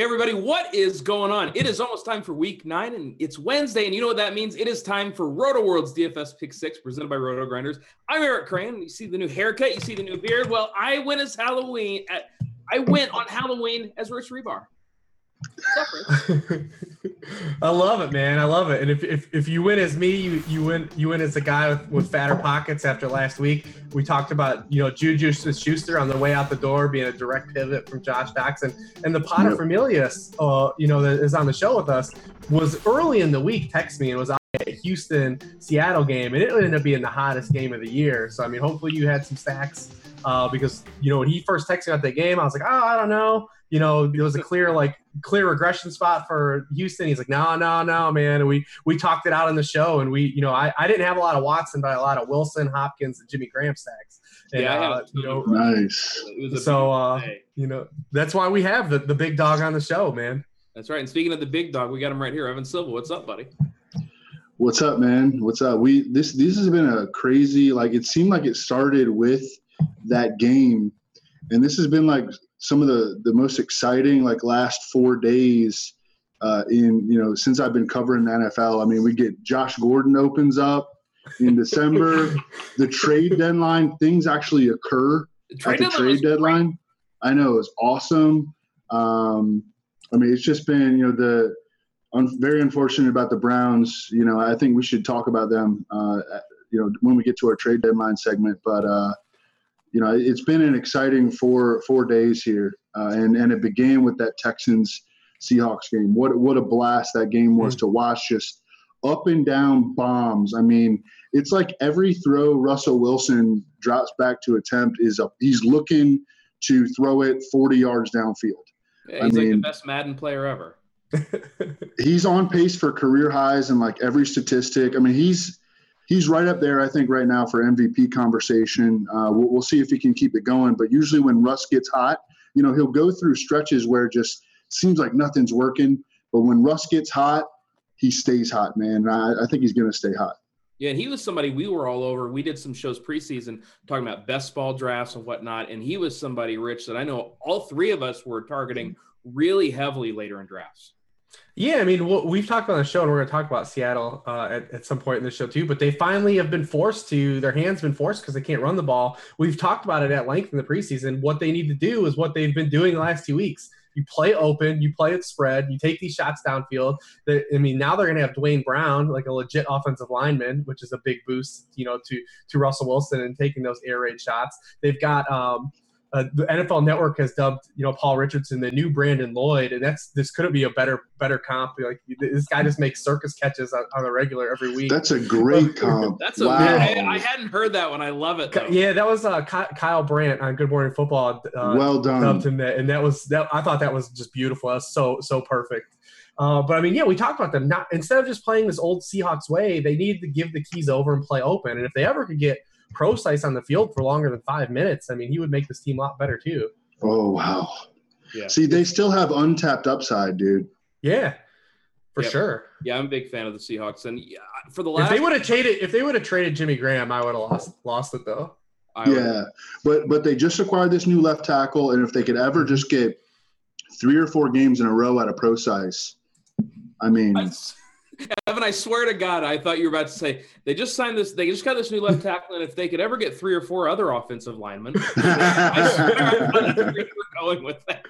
Hey, everybody, what is going on? It is almost time for week nine, and it's Wednesday. And you know what that means? It is time for Rotoworld's DFS Pick Six, presented by RotoGrinders. I'm Eric Crain. You see the new haircut, you see the new beard. Well, I went as Halloween. At, I went on Halloween as Rich Hribar. I love it, man. I love it. And if, if, if you win as me, you you win you win as a guy with, with fatter pockets. After last week, we talked about you know Juju Schuster on the way out the door being a direct pivot from Josh Doctson, and the Potter yep. uh, you know, that is on the show with us, was early in the week. Text me and was at Houston Seattle game, and it ended up being the hottest game of the year. So I mean, hopefully you had some stacks uh, because you know when he first texted me about the game, I was like, oh, I don't know you know, there was a clear like clear regression spot for Houston. He's like, no, no, no, man. And we we talked it out on the show, and we, you know, I, I didn't have a lot of Watson, but a lot of Wilson, Hopkins, and Jimmy Graham stacks. And, yeah, uh, you know, nice. So uh, you know, that's why we have the, the big dog on the show, man. That's right. And speaking of the big dog, we got him right here, Evan Silva. What's up, buddy? What's up, man? What's up? We this this has been a crazy like it seemed like it started with that game, and this has been like some of the the most exciting like last four days uh, in you know since I've been covering the NFL. I mean, we get Josh Gordon opens up in December. the trade deadline things actually occur trade at the trade deadline. Great. I know it's awesome. Um, I mean, it's just been you know the un- very unfortunate about the Browns. You know, I think we should talk about them. Uh, you know, when we get to our trade deadline segment, but. Uh, you know, it's been an exciting four four days here, uh, and and it began with that Texans Seahawks game. What what a blast that game was mm-hmm. to watch! Just up and down bombs. I mean, it's like every throw Russell Wilson drops back to attempt is a he's looking to throw it 40 yards downfield. Yeah, he's I mean, like the best Madden player ever. he's on pace for career highs in like every statistic. I mean, he's he's right up there, I think, right now for MVP conversation. Uh, we'll, we'll, see if he can keep it going. But usually when Russ gets hot, you know, he'll go through stretches where it just seems like nothing's working. But when Russ gets hot, he stays hot, man. I, I think he's going to stay hot. Yeah, and he was somebody we were all over. We did some shows preseason talking about best ball drafts and whatnot. And he was somebody, Rich, that I know all three of us were targeting really heavily later in drafts. Yeah, I mean, we've talked about the show, and we're going to talk about Seattle uh, at, at some point in the show too. But they finally have been forced to their hands been forced because they can't run the ball. We've talked about it at length in the preseason. What they need to do is what they've been doing the last two weeks. You play open, you play it spread, you take these shots downfield. I mean, now they're going to have Duane Brown, like a legit offensive lineman, which is a big boost, you know, to to Russell Wilson and taking those air raid shots. They've got um, uh, the NFL Network has dubbed you know Paul Richardson the new Brandon Lloyd, and that's this couldn't be a better better comp. Like this guy just makes circus catches on, on a regular every week. That's a great comp. That's a wow. I, I, hadn't heard that one. I love it. Though. Yeah, that was uh, Kyle Brandt on Good Morning Football. Uh, well done. Dubbed him that, and that was that. I thought that was just beautiful. That was so so perfect. Uh, but I mean, yeah, we talked about them. Not instead of just playing this old Seahawks way, they need to give the keys over and play open. And if they ever could get Prosise on the field for longer than five minutes, I mean, he would make this team a lot better too. Oh wow! Yeah. See, they still have untapped upside, dude. Yeah, for yep. sure. Yeah, I'm a big fan of the Seahawks, and yeah, for the last, if they would have traded, if they would have traded Jimmy Graham, I would have lost lost it though. I yeah, but but they just acquired this new left tackle, and if they could ever just get three or four games in a row out of Prosise, I mean, I, Evan, I swear to God, I thought you were about to say they just signed this. They just got this new left tackle, and if they could ever get three or four other offensive linemen, I swear I going with that.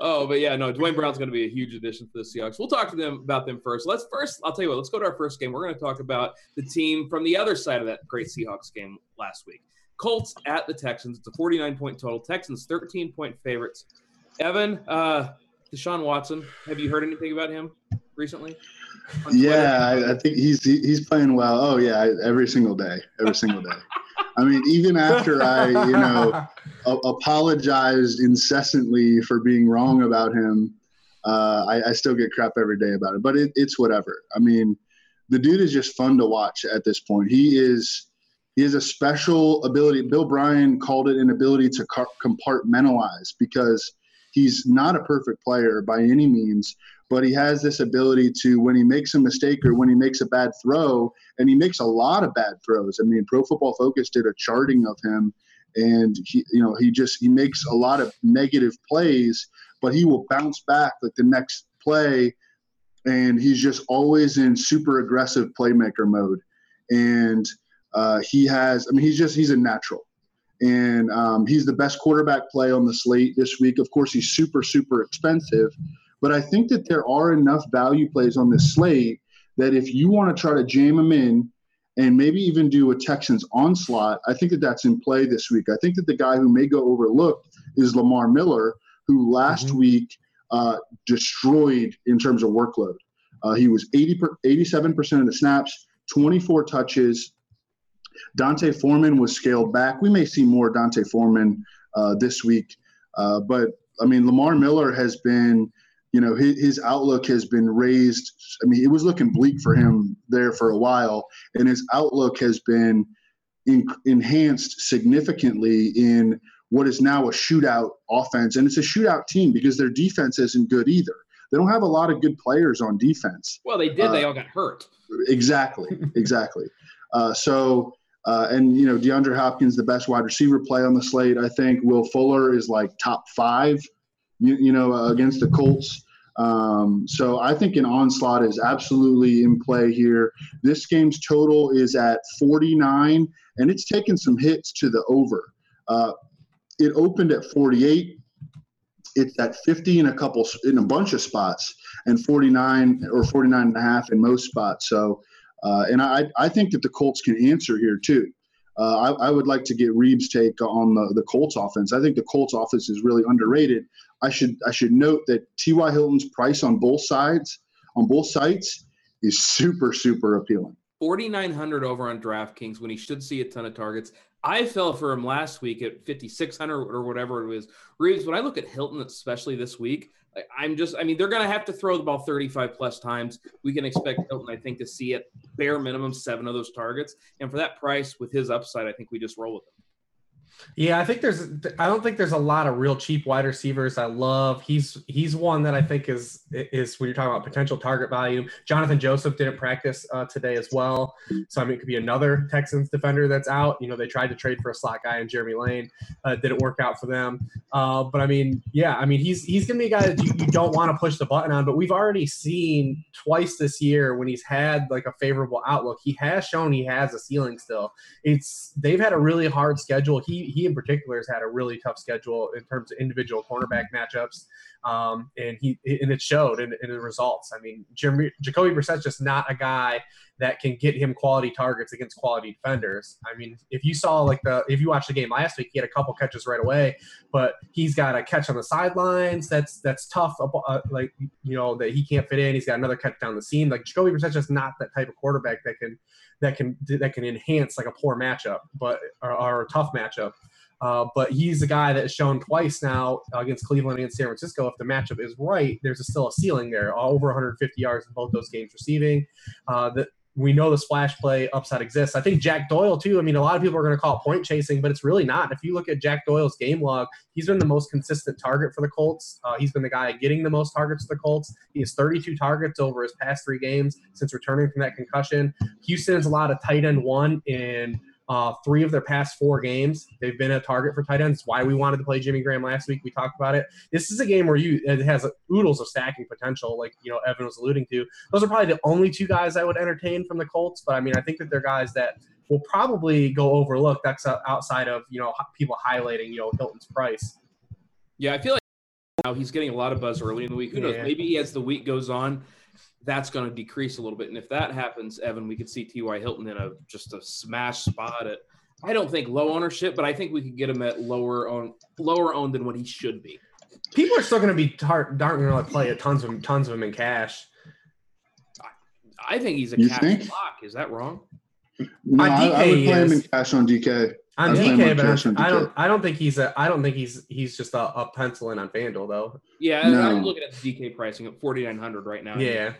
oh, but yeah, no, Duane Brown's going to be a huge addition for the Seahawks. We'll talk to them about them first. Let's first, I'll tell you what. Let's go to our first game. We're going to talk about the team from the other side of that great Seahawks game last week. Colts at the Texans. It's a 49 point total. Texans 13 point favorites. Evan, uh, Deshaun Watson. Have you heard anything about him recently? Yeah, I, I, think he's he, he's playing well. Oh yeah, every single day, every single day. I mean, even after I, you know, a- apologized incessantly for being wrong about him, uh, I, I, still get crap every day about it. But it, it's whatever. I mean, the dude is just fun to watch at this point. He is he has a special ability. Bill O'Brien called it an ability to compartmentalize because he's not a perfect player by any means, but he has this ability to when he makes a mistake or when he makes a bad throw, and he makes a lot of bad throws. I mean, Pro Football Focus did a charting of him, and he, you know, he just he makes a lot of negative plays, but he will bounce back like the next play, and he's just always in super aggressive playmaker mode, and uh, he has. I mean, he's just he's a natural and um, he's the best quarterback play on the slate this week. Of course, he's super, super expensive, but I think that there are enough value plays on this slate that if you want to try to jam them in and maybe even do a Texans onslaught, I think that that's in play this week. I think that the guy who may go overlooked is Lamar Miller, who last mm-hmm. week uh, destroyed in terms of workload. Uh, he was 80 per, 87% of the snaps, 24 touches, D'Onta Foreman was scaled back. We may see more D'Onta Foreman uh, this week, uh, but I mean Lamar Miller has been, you know, his, his outlook has been raised. I mean, it was looking bleak for him there for a while, and his outlook has been in, enhanced significantly in what is now a shootout offense, and it's a shootout team because their defense isn't good either. They don't have a lot of good players on defense. Well, they did. Uh, they all got hurt. Exactly. Exactly. Uh, so uh, and you know, DeAndre Hopkins, the best wide receiver play on the slate. I think Will Fuller is like top five, you, you know, uh, against the Colts. Um, so I think an onslaught is absolutely in play here. This game's total is at 49, and it's taken some hits to the over. Uh, it opened at 48. It's at 50 in a couple in a bunch of spots, and 49 or 49 and a half in most spots. So uh, and I, I think that the Colts can answer here too. Uh, I, I, would like to get Reeb's take on the, the Colts offense. I think the Colts offense is really underrated. I should I should note that T.Y. Hilton's price on both sides on both sites is super super appealing. 4900 over on DraftKings when he should see a ton of targets. I fell for him last week at 5600 or whatever it was. Reebs, when I look at Hilton, especially this week, I'm just, I mean, they're going to have to throw the ball 35 plus times. We can expect Hilton, I think, to see at bare minimum seven of those targets. And for that price with his upside, I think we just roll with him. Yeah, I think there's I don't think there's a lot of real cheap wide receivers I love. He's he's one that I think is is when you're talking about potential target value. Jonathan Joseph didn't practice uh, today as well. So I mean it could be another Texans defender that's out. You know, they tried to trade for a slot guy in Jeremy Lane. Uh, didn't work out for them. Uh, but I mean, yeah, I mean he's he's gonna be a guy that you, you don't want to push the button on, but we've already seen twice this year when he's had like a favorable outlook, he has shown he has a ceiling still. It's they've had a really hard schedule. He he in particular has had a really tough schedule in terms of individual cornerback matchups, um, and he and it showed in, in the results. I mean, Jacoby Brissett's just not a guy that can get him quality targets against quality defenders. I mean, if you saw like the if you watched the game last week, he had a couple catches right away, but he's got a catch on the sidelines that's that's tough. Uh, like you know that he can't fit in. He's got another catch down the seam. Like Jacoby Brissett's just not that type of quarterback that can that can that can enhance like a poor matchup, but or, or a tough matchup. Uh, but he's a guy that has shown twice now against Cleveland and San Francisco. If the matchup is right, there's a, still a ceiling there. Over 150 yards in both those games receiving. Uh, we know the splash play upside exists. I think Jack Doyle too. I mean, a lot of people are going to call it point chasing, but it's really not. If you look at Jack Doyle's game log, he's been the most consistent target for the Colts. Uh, he's been the guy getting the most targets for the Colts. He has 32 targets over his past three games since returning from that concussion. Houston's a lot of tight end one in uh, three of their past four games, they've been a target for tight ends. Why we wanted to play Jimmy Graham last week. We talked about it. This is a game where you it has oodles of stacking potential, like you know Evan was alluding to. Those are probably the only two guys I would entertain from the Colts. But I mean, I think that they're guys that will probably go overlooked. That's outside of you know people highlighting you know Hilton's price. Yeah, I feel like now he's getting a lot of buzz early in the week. Who knows? Yeah. Maybe as the week goes on, that's going to decrease a little bit. And if that happens, Evan, we could see T.Y. Hilton in a just a smash spot at I don't think low ownership, but I think we could get him at lower own lower owned than what he should be. People are still going to be tar- darn going to play a tons of tons of him in cash. I, I think he's a you cash think? lock. Is that wrong? No, I, I, would play him in cash on DK. On DK, but on I don't. I don't think he's a. I don't think he's he's just a, a pencil in on FanDuel though. Yeah, no. I'm looking at the DK pricing at 4,900 right now. Yeah,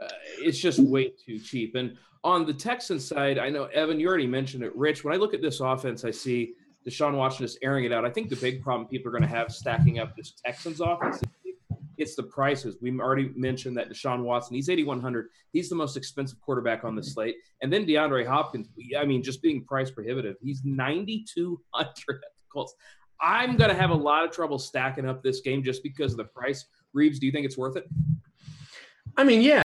uh, it's just way too cheap. And on the Texan side, I know Evan, you already mentioned it. Rich, when I look at this offense, I see Deshaun Watson is airing it out. I think the big problem people are going to have stacking up this Texans offense. It's the prices. We already mentioned that Deshaun Watson, he's 8,100. He's the most expensive quarterback on the slate. And then DeAndre Hopkins, I mean, just being price prohibitive, he's 9,200 at the Colts. I'm going to have a lot of trouble stacking up this game just because of the price. Reebs, do you think it's worth it? I mean, yeah,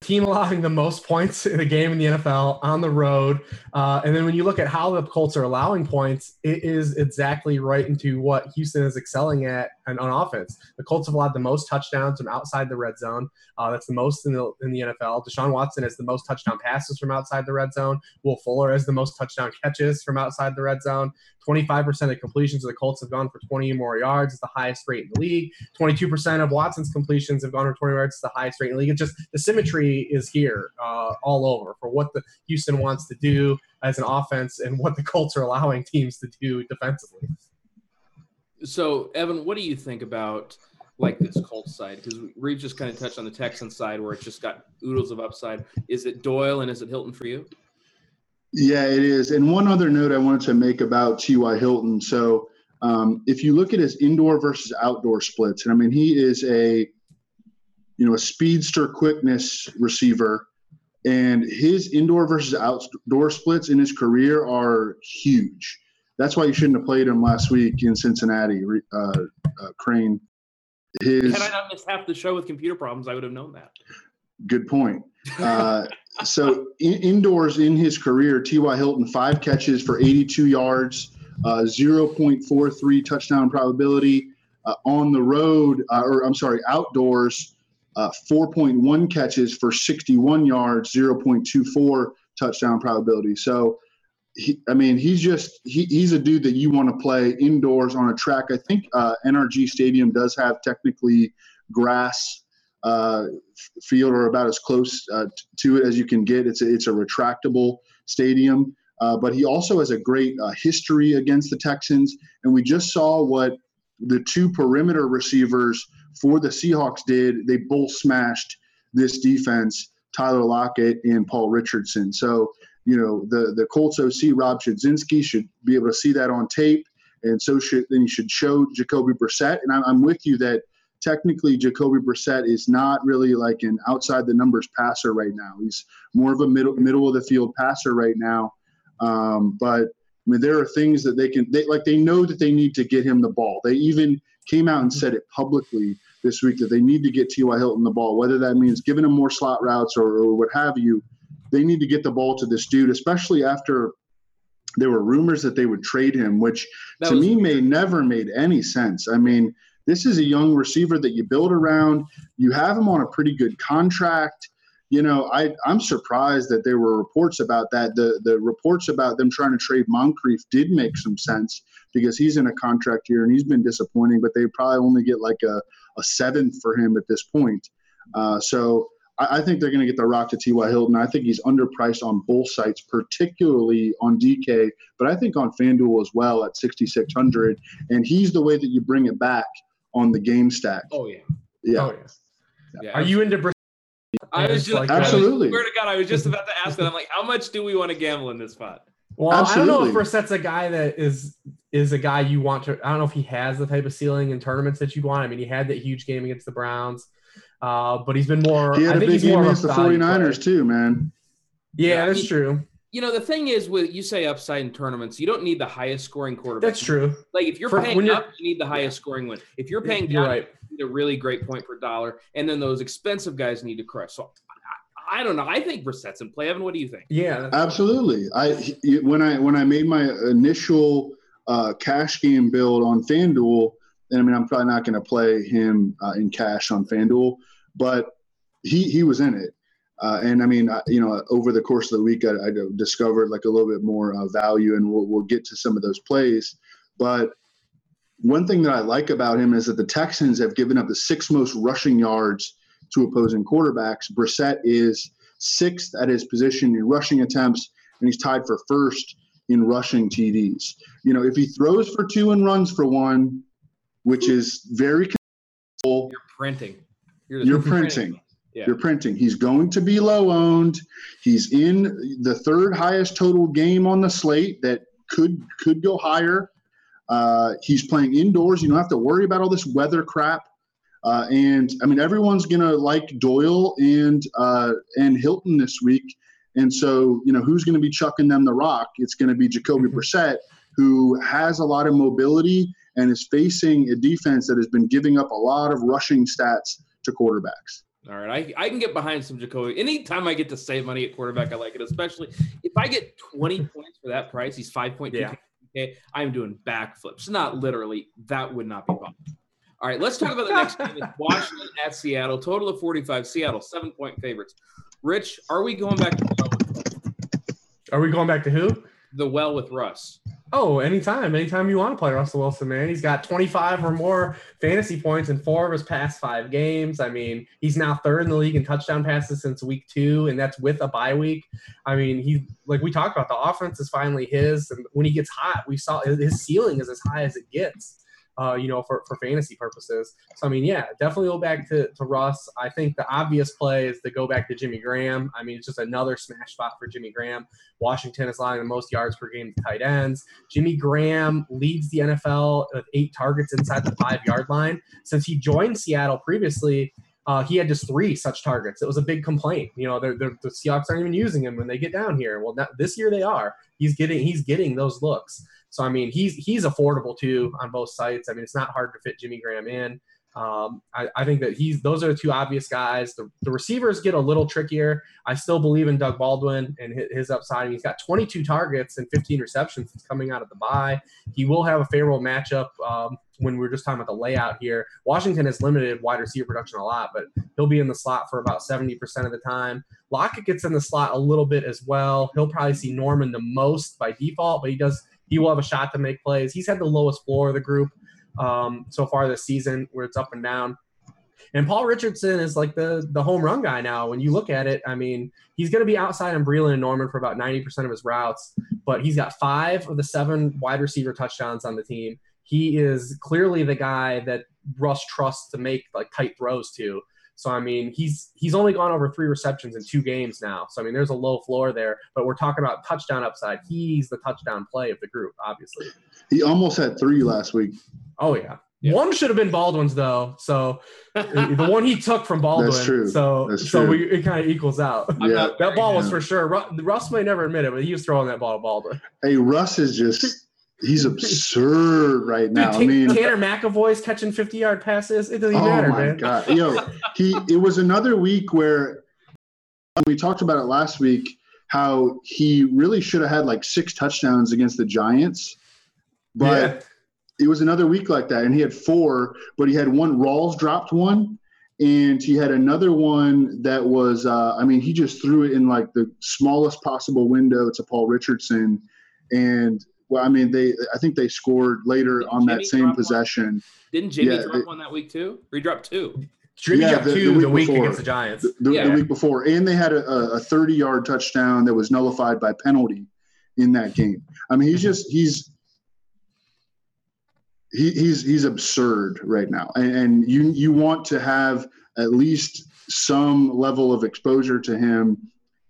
team allowing the most points in a game in the NFL on the road. Uh, and then when you look at how the Colts are allowing points, it is exactly right into what Houston is excelling at on offense. The Colts have allowed the most touchdowns from outside the red zone. Uh, that's the most in the, in the NFL. Deshaun Watson has the most touchdown passes from outside the red zone. Will Fuller has the most touchdown catches from outside the red zone. 25% of completions of the Colts have gone for 20 or more yards. It's the highest rate in the league. 22% of Watson's completions have gone for 20 yards. It's the highest rate in the league. It's just the symmetry is here uh, all over for what the Houston wants to do as an offense and what the Colts are allowing teams to do defensively. So, Evan, what do you think about like this Colts side? Because we just kind of touched on the Texan side where it's just got oodles of upside. Is it Doyle and is it Hilton for you? Yeah, it is. And one other note I wanted to make about T.Y. Hilton. So um, if you look at his indoor versus outdoor splits, and I mean, he is a, you know, a speedster quickness receiver, and his indoor versus outdoor splits in his career are huge. That's why you shouldn't have played him last week in Cincinnati, uh, uh, Crain. His, Had I not missed half the show with computer problems, I would have known that. Good point. Uh, so in, indoors in his career, T.Y. Hilton five catches for 82 yards, uh, 0.43 touchdown probability. Uh, on the road, uh, or I'm sorry, outdoors, uh, 4.1 catches for 61 yards, 0.24 touchdown probability. So, he, I mean, he's just he, he's a dude that you want to play indoors on a track. I think uh, NRG Stadium does have technically grass uh, field or about as close uh, to it as you can get. It's a, it's a retractable stadium, uh, but he also has a great uh, history against the Texans. And we just saw what the two perimeter receivers for the Seahawks did. They both smashed this defense, Tyler Lockett and Paul Richardson. So, you know, the, the Colts OC, Rob Chudzinski, should be able to see that on tape. And so should then you should show Jacoby Brissett. And I'm, I'm with you that technically Jacoby Brissett is not really like an outside the numbers passer right now. He's more of a middle middle of the field passer right now. Um, but I mean, there are things that they can they like they know that they need to get him the ball. They even came out and said it publicly this week that they need to get T.Y. Hilton the ball, whether that means giving him more slot routes or, or what have you. They need to get the ball to this dude, especially after there were rumors that they would trade him, which That to me weird. made never made any sense. I mean, this is a young receiver that you build around. You have him on a pretty good contract. You know, I I'm surprised that there were reports about that. The the reports about them trying to trade Moncrief did make some sense because he's in a contract year and he's been disappointing. But they probably only get like a a seventh for him at this point. Uh, so I, I think they're going to get the rock to T.Y. Hilton. I think he's underpriced on both sites, particularly on DK, but I think on FanDuel as well at 6,600. And he's the way that you bring it back on the game stack. Oh yeah. Yeah. Oh, yeah. Yeah. Are you into Bris- I was just like I was- Absolutely. swear to God, I was just about to ask that. I'm like, how much do we want to gamble in this spot? Well, I don't know if Absolutely. Brissett's a guy that is is a guy you want to. I don't know if he has the type of ceiling in tournaments that you'd want. I mean, he had that huge game against the Browns, uh, but he's been more. He had I a think big he's more game against the value 49ers, player. too, man. Yeah, Yeah, that's mean- true. You know, the thing is, with you say upside in tournaments, you don't need the highest scoring quarterback. That's true. Like if you're For- paying when you're- up, you need the highest scoring win. If you're paying You're down, right. you need a really great point per dollar, and then those expensive guys need to crush. So I, I don't know. I think Brissett's in play. Evan, what do you think? Yeah, Absolutely. I he- when I when I made my initial uh, cash game build on FanDuel, and I mean I'm probably not going to play him uh, in cash on FanDuel, but he he was in it. Uh, and I mean, I, you know, over the course of the week, I, I discovered like a little bit more uh, value, and we'll, we'll get to some of those plays. But one thing that I like about him is that the Texans have given up the sixth most rushing yards to opposing quarterbacks. Brissett is sixth at his position in rushing attempts, and he's tied for first in rushing TDs. You know, if he throws for two and runs for one, which is very You're printing. You're, you're printing. Yeah. You're printing. He's going to be low owned. He's in the third highest total game on the slate that could could go higher. Uh, he's playing indoors. You don't have to worry about all this weather crap. Uh, and I mean, everyone's gonna like Doyle and uh, and Hilton this week. And so, you know, who's going to be chucking them the rock? It's going to be Jacoby Mhm. Brissett, who has a lot of mobility and is facing a defense that has been giving up a lot of rushing stats to quarterbacks. All right, I, I can get behind some Jacoby. Anytime I get to save money at quarterback, I like it. Especially if I get 20 points for that price, he's 5.2. Yeah. Okay, I'm doing backflips. Not literally. That would not be possible. All right, let's talk about the next game. It's Washington at Seattle. Total of 45. Seattle seven point favorites. Rich, are we going back to the well with, Are we going back to who? the well with Russ? Oh, anytime, anytime you want to play Russell Wilson, man. He's got 25 or more fantasy points in four of his past five games. I mean, he's now third in the league in touchdown passes since week two, and that's with a bye week. I mean, he like we talked about, the offense is finally his, and when he gets hot, we saw his his ceiling is as high as it gets. Uh, you know, for, for fantasy purposes. So I mean, yeah, definitely go back to, to Russ. I think the obvious play is to go back to Jimmy Graham. I mean, it's just another smash spot for Jimmy Graham. Washington is allowing the most yards per game to tight ends. Jimmy Graham leads the NFL with eight targets inside the five yard line. Since he joined Seattle previously, uh, he had just three such targets. It was a big complaint. You know, they're, they're, the Seahawks aren't even using him when they get down here. Well, not, this year they are. He's getting he's getting those looks. So I mean, he's he's affordable too on both sites. I mean, it's not hard to fit Jimmy Graham in. Um, I, I think that he's those are the two obvious guys. The, the receivers get a little trickier. I still believe in Doug Baldwin and his, his upside. He's got 22 targets and 15 receptions since coming out of the bye. He will have a favorable matchup um, when we are just talking about the layout here. Washington has limited wide receiver production a lot, but he'll be in the slot for about 70% of the time. Lockett gets in the slot a little bit as well. He'll probably see Norman the most by default, but he does he will have a shot to make plays. He's had the lowest floor of the group um, so far this season, where it's up and down. And Paul Richardson is like the the home run guy now. When you look at it, I mean, he's going to be outside on Breeland and Norman for about ninety percent of his routes, but he's got five of the seven wide receiver touchdowns on the team. He is clearly the guy that Russ trusts to make like tight throws to. So I mean, he's he's only gone over three receptions in two games now. So I mean, there's a low floor there, but we're talking about touchdown upside. He's the touchdown play of the group, obviously. He almost had three last week. Oh yeah. Yeah. One should have been Baldwin's though. So the one he took from Baldwin. That's true. So That's so we, it kind of equals out. Yeah. not That ball was for sure. Ru- Russ may never admit it, but he was throwing that ball to Baldwin. Hey, Russ is just he's absurd right now. Ta- I mean, Tanner McEvoy's catching 50 yard passes. It doesn't even oh matter, my man. god, yo, he it was another week where we talked about it last week how he really should have had like six touchdowns against the Giants, but Yeah. it was another week like that, and he had four, but he had one. Rawls dropped one, and he had another one that was. Uh, I mean, he just threw it in like the smallest possible window to Paul Richardson, and well, I mean, they. I think they scored later Didn't on that same drop one? possession. Didn't Jimmy Yeah, drop they- one that week too? Or he dropped two? Jimmy Yeah, got the- two the the week week, before. against the Giants. the, the, Yeah. the week before, and they had a, a 30 yard touchdown that was nullified by penalty in that game. I mean, he's just he's he, he's he's absurd right now, and, and you you want to have at least some level of exposure to him.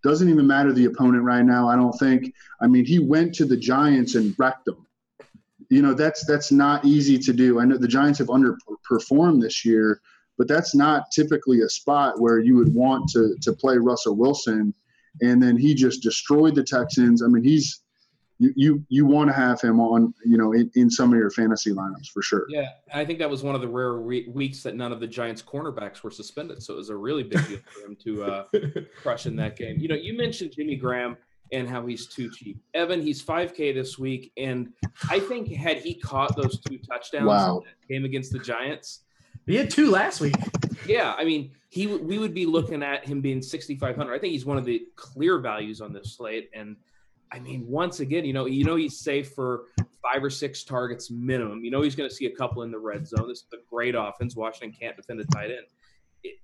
Doesn't even matter the opponent right now. I don't think. I mean, he went to the Giants and wrecked them. You know, that's that's not easy to do. I know the Giants have underperformed this year, but that's not typically a spot where you would want to to play Russell Wilson. And then he just destroyed the Texans. I mean, he's you you, you want to have him on, you know, in, in some of your fantasy lineups for sure. Yeah, I think that was one of the rare re- weeks that none of the Giants' cornerbacks were suspended, so it was a really big deal for him to uh, crush in that game. You know, you mentioned Jimmy Graham and how he's too cheap. Evan, he's 5K this week, and I think had he caught those two touchdowns Wow. in that game against the Giants, He had two last week. yeah, I mean, he we would be looking at him being 6,500. I think he's one of the clear values on this slate, and I mean, once again, you know, you know he's safe for five or six targets minimum. You know he's going to see a couple in the red zone. This is a great offense. Washington can't defend a tight end. It,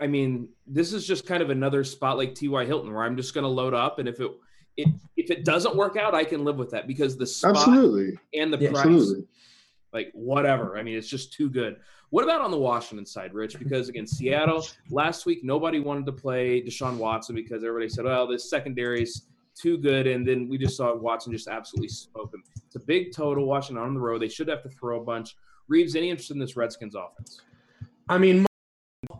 I mean, this is just kind of another spot like T.Y. Hilton where I'm just going to load up, and if it, it if it doesn't work out, I can live with that because the spot Absolutely. and the Yeah, price Absolutely. like whatever. I mean, it's just too good. What about on the Washington side, Rich? Because again, Seattle last week nobody wanted to play Deshaun Watson because everybody said, "Well, this secondary's too good," and then we just saw Watson just absolutely smoke him. It's a big total. Washington on the road. They should have to throw a bunch. Reebs, any interest in this Redskins offense? I mean,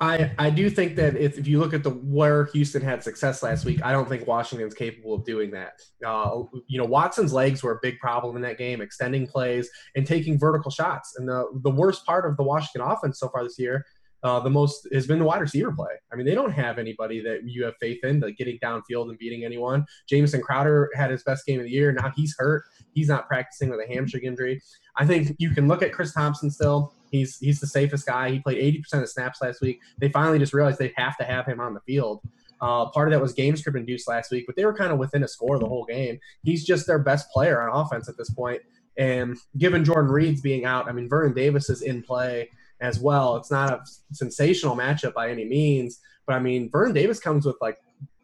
I I do think that if, if you look at the where Houston had success last week, I don't think Washington's capable of doing that. Uh, you know, Watson's legs were a big problem in that game, extending plays and taking vertical shots. And the the worst part of the Washington offense so far this year, uh, the most has been the wide receiver play. I mean, they don't have anybody that you have faith in, like getting downfield and beating anyone. Jamison Crowder had his best game of the year. Now he's hurt. He's not practicing with a hamstring injury. I think you can look at Chris Thompson still. He's he's the safest guy. He played 80% of snaps last week. They finally just realized they have to have him on the field. Uh, part of that was game script induced last week, but they were kind of within a score the whole game. He's just their best player on offense at this point. And given Jordan Reed's being out, I mean Vernon Davis is in play as well. It's not a sensational matchup by any means, but I mean Vernon Davis comes with like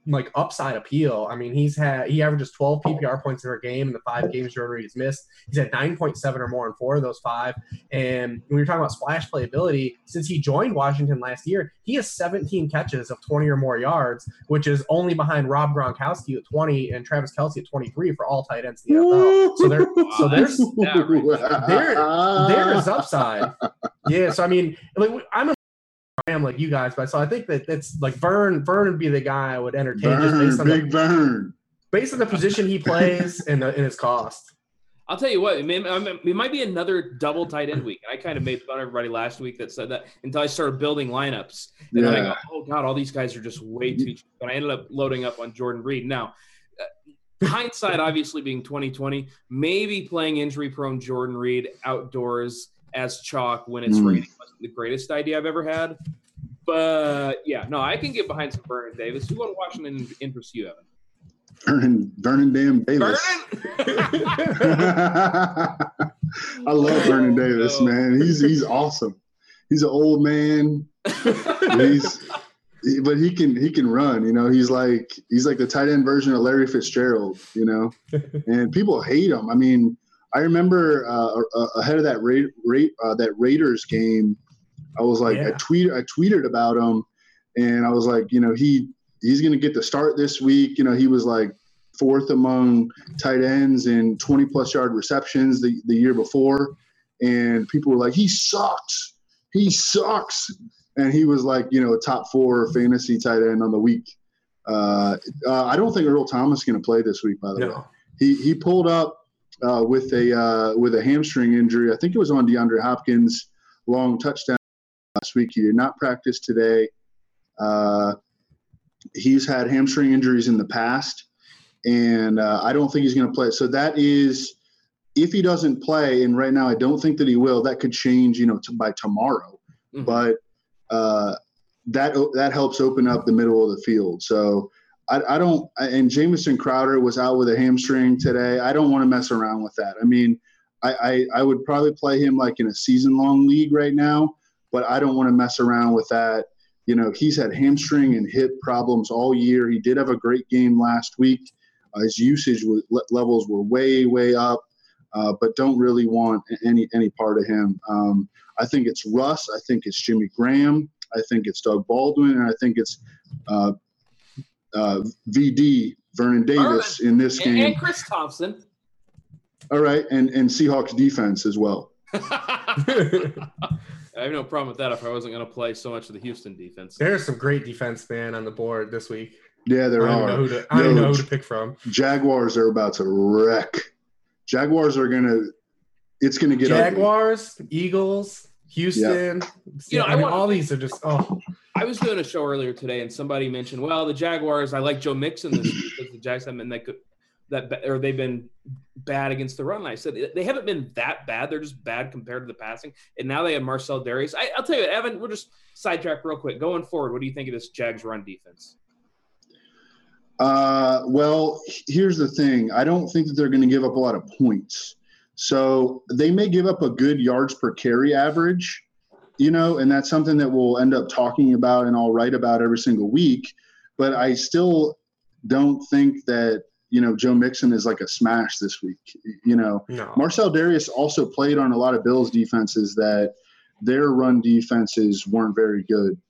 like upside appeal. I mean, he's had he averages 12 PPR points in a game in the five games Jordan Reed has missed. He's had 9.7 or more in four of those five. And when you're talking about splash playability, since he joined Washington last year, he has 17 catches of 20 or more yards, which is only behind Rob Gronkowski at 20 and Travis Kelce at 23 for all tight ends in the NFL. So there, so there's there there is upside. Yeah, so I mean, like I'm a am like you guys, but so I think that it's like Vern. Vern would be the guy I would entertain just based on big the, burn. based on the position he plays and, the, and his cost. I'll tell you what, it, may, it might be another double tight end week. I kind of made fun of everybody last week that said that until I started building lineups. And then I go, oh God, all these guys are just way too cheap. But I ended up loading up on Jordan Reed. Now, uh, hindsight obviously being 2020, maybe playing injury prone Jordan Reed outdoors as chalk when it's Mm. raining wasn't the greatest idea I've ever had. But yeah, no, I can get behind some Vernon Davis. Who won Washington in, in pursue, Evan? Vernon, Vernon Damn Davis. Vernon? I love Vernon Davis, no. man. He's he's awesome. He's an old man. He's but he can he can run. You know, he's like he's like the tight end version of Larry Fitzgerald. You know, and people hate him. I mean, I remember uh, ahead of that Ra- Ra- uh, that Raiders game, I was like, I tweet I tweeted about him, and I was like, you know, he he's going to get the start this week. You know, he was like fourth among tight ends in 20 plus yard receptions the, the year before, and people were like, he sucks, he sucks, and he was like, you know, a top four fantasy tight end on the week. Uh, uh, I don't think Earl Thomas is going to play this week, by the way he he pulled up uh, with a uh, with a hamstring injury. I think it was on DeAndre Hopkins' long touchdown last week. He did not practice today. Uh, he's had hamstring injuries in the past, and uh, I don't think he's going to play. So that is if he doesn't play, and right now I don't think that he will. That could change, you know, to, by tomorrow. Mhm. But uh, that that helps open up the middle of the field. So I, I don't. And Jamison Crowder was out with a hamstring today. I don't want to mess around with that. I mean, I, I I would probably play him like in a season long league right now, but I don't want to mess around with that. You know, he's had hamstring and hip problems all year. He did have a great game last week. Uh, his usage was, le- levels were way way up, uh, but don't really want any any part of him. Um, I think it's Russ. I think it's Jimmy Graham. I think it's Doug Baldwin, and I think it's uh, uh, VD Vernon Davis in this game. and Chris Thompson. All right, and and Seahawks defense as well. I have no problem with that if I wasn't going to play so much of the Houston defense. There's some great defense, man, on the board this week. Yeah, I there don't know are. who to, I don't know who to pick from. Jaguars are about to wreck. Jaguars are gonna. It's gonna get ugly. Jaguars, Eagles, Houston. You know, I, I mean, want- all these are just oh I was doing a show earlier today, and somebody mentioned, well, the Jaguars. I like Joe Mixon this week because the Jags haven't been that good, that or they've been bad against the run. And I said they haven't been that bad. They're just bad compared to the passing. And now they have Marcell Dareus. I, I'll tell you, Evan. We'll just sidetrack real quick. Going forward, what do you think of this Jags run defense? Uh, well, here's the thing. I don't think that they're going to give up a lot of points. So they may give up a good yards per carry average, you know, and that's something that we'll end up talking about and I'll write about every single week. But I still don't think that, you know, Joe Mixon is like a smash this week. You know, no. Marcell Dareus also played on a lot of Bills defenses that their run defenses weren't very good.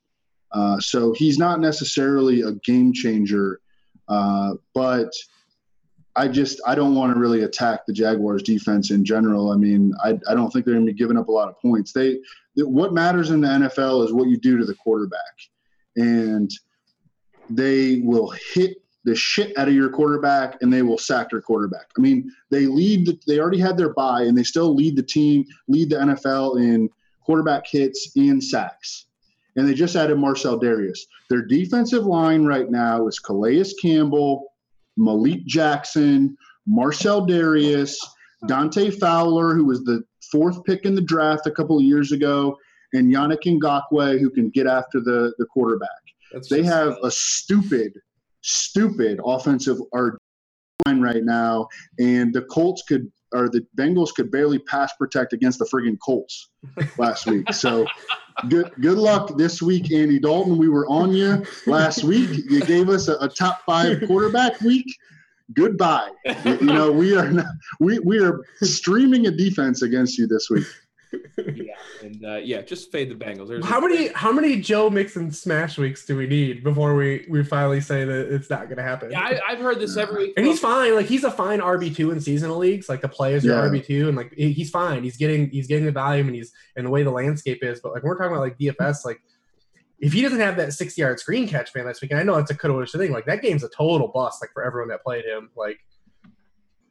Uh, so he's not necessarily a game changer, uh, but I just I don't want to really attack the Jaguars defense in general. I mean, I, I don't think they're going to be giving up a lot of points. They what matters in the NFL is what you do to the quarterback, and they will hit the shit out of your quarterback and they will sack your quarterback. I mean, they lead. The, they already had their bye and they still lead the team, lead the NFL in quarterback hits and sacks. And they just added Marcell Dareus. Their defensive line right now is Calais Campbell, Malik Jackson, Marcell Dareus, Dante Fowler, who was the fourth pick in the draft a couple of years ago, and Yannick Ngakoue, who can get after the, the quarterback. That's They have a stupid, stupid offensive or line right now, and the Colts could or the Bengals could barely pass protect against the friggin' Colts last week. So good good luck this week, Andy Dalton. We were on you last week. You gave us a, a top five quarterback week. Goodbye. You, know we are not, we we are streaming a defense against you this week. Yeah, and uh, yeah, just fade the Bengals. There's How many how many Joe Mixon smash weeks do we need before we we finally say that it's not gonna happen? Yeah, I, I've heard this every week. and he's fine. Like he's a fine RB two in seasonal leagues. Like the players Yeah. are RB two, and like he's fine. He's getting he's getting the volume, and he's and the way the landscape is. But like we're talking about like DFS, like if he doesn't have that sixty yard screen catch man last weekend, I know it's a could thing. Like that game's a total bust. Like for everyone that played him, like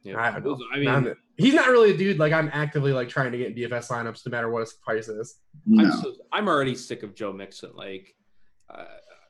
Yeah, I don't know. I mean, I'm- he's not really a dude. Like I'm actively like trying to get in DFS lineups no matter what his price is. No. I'm so, I'm already sick of Joe Mixon. Like, uh,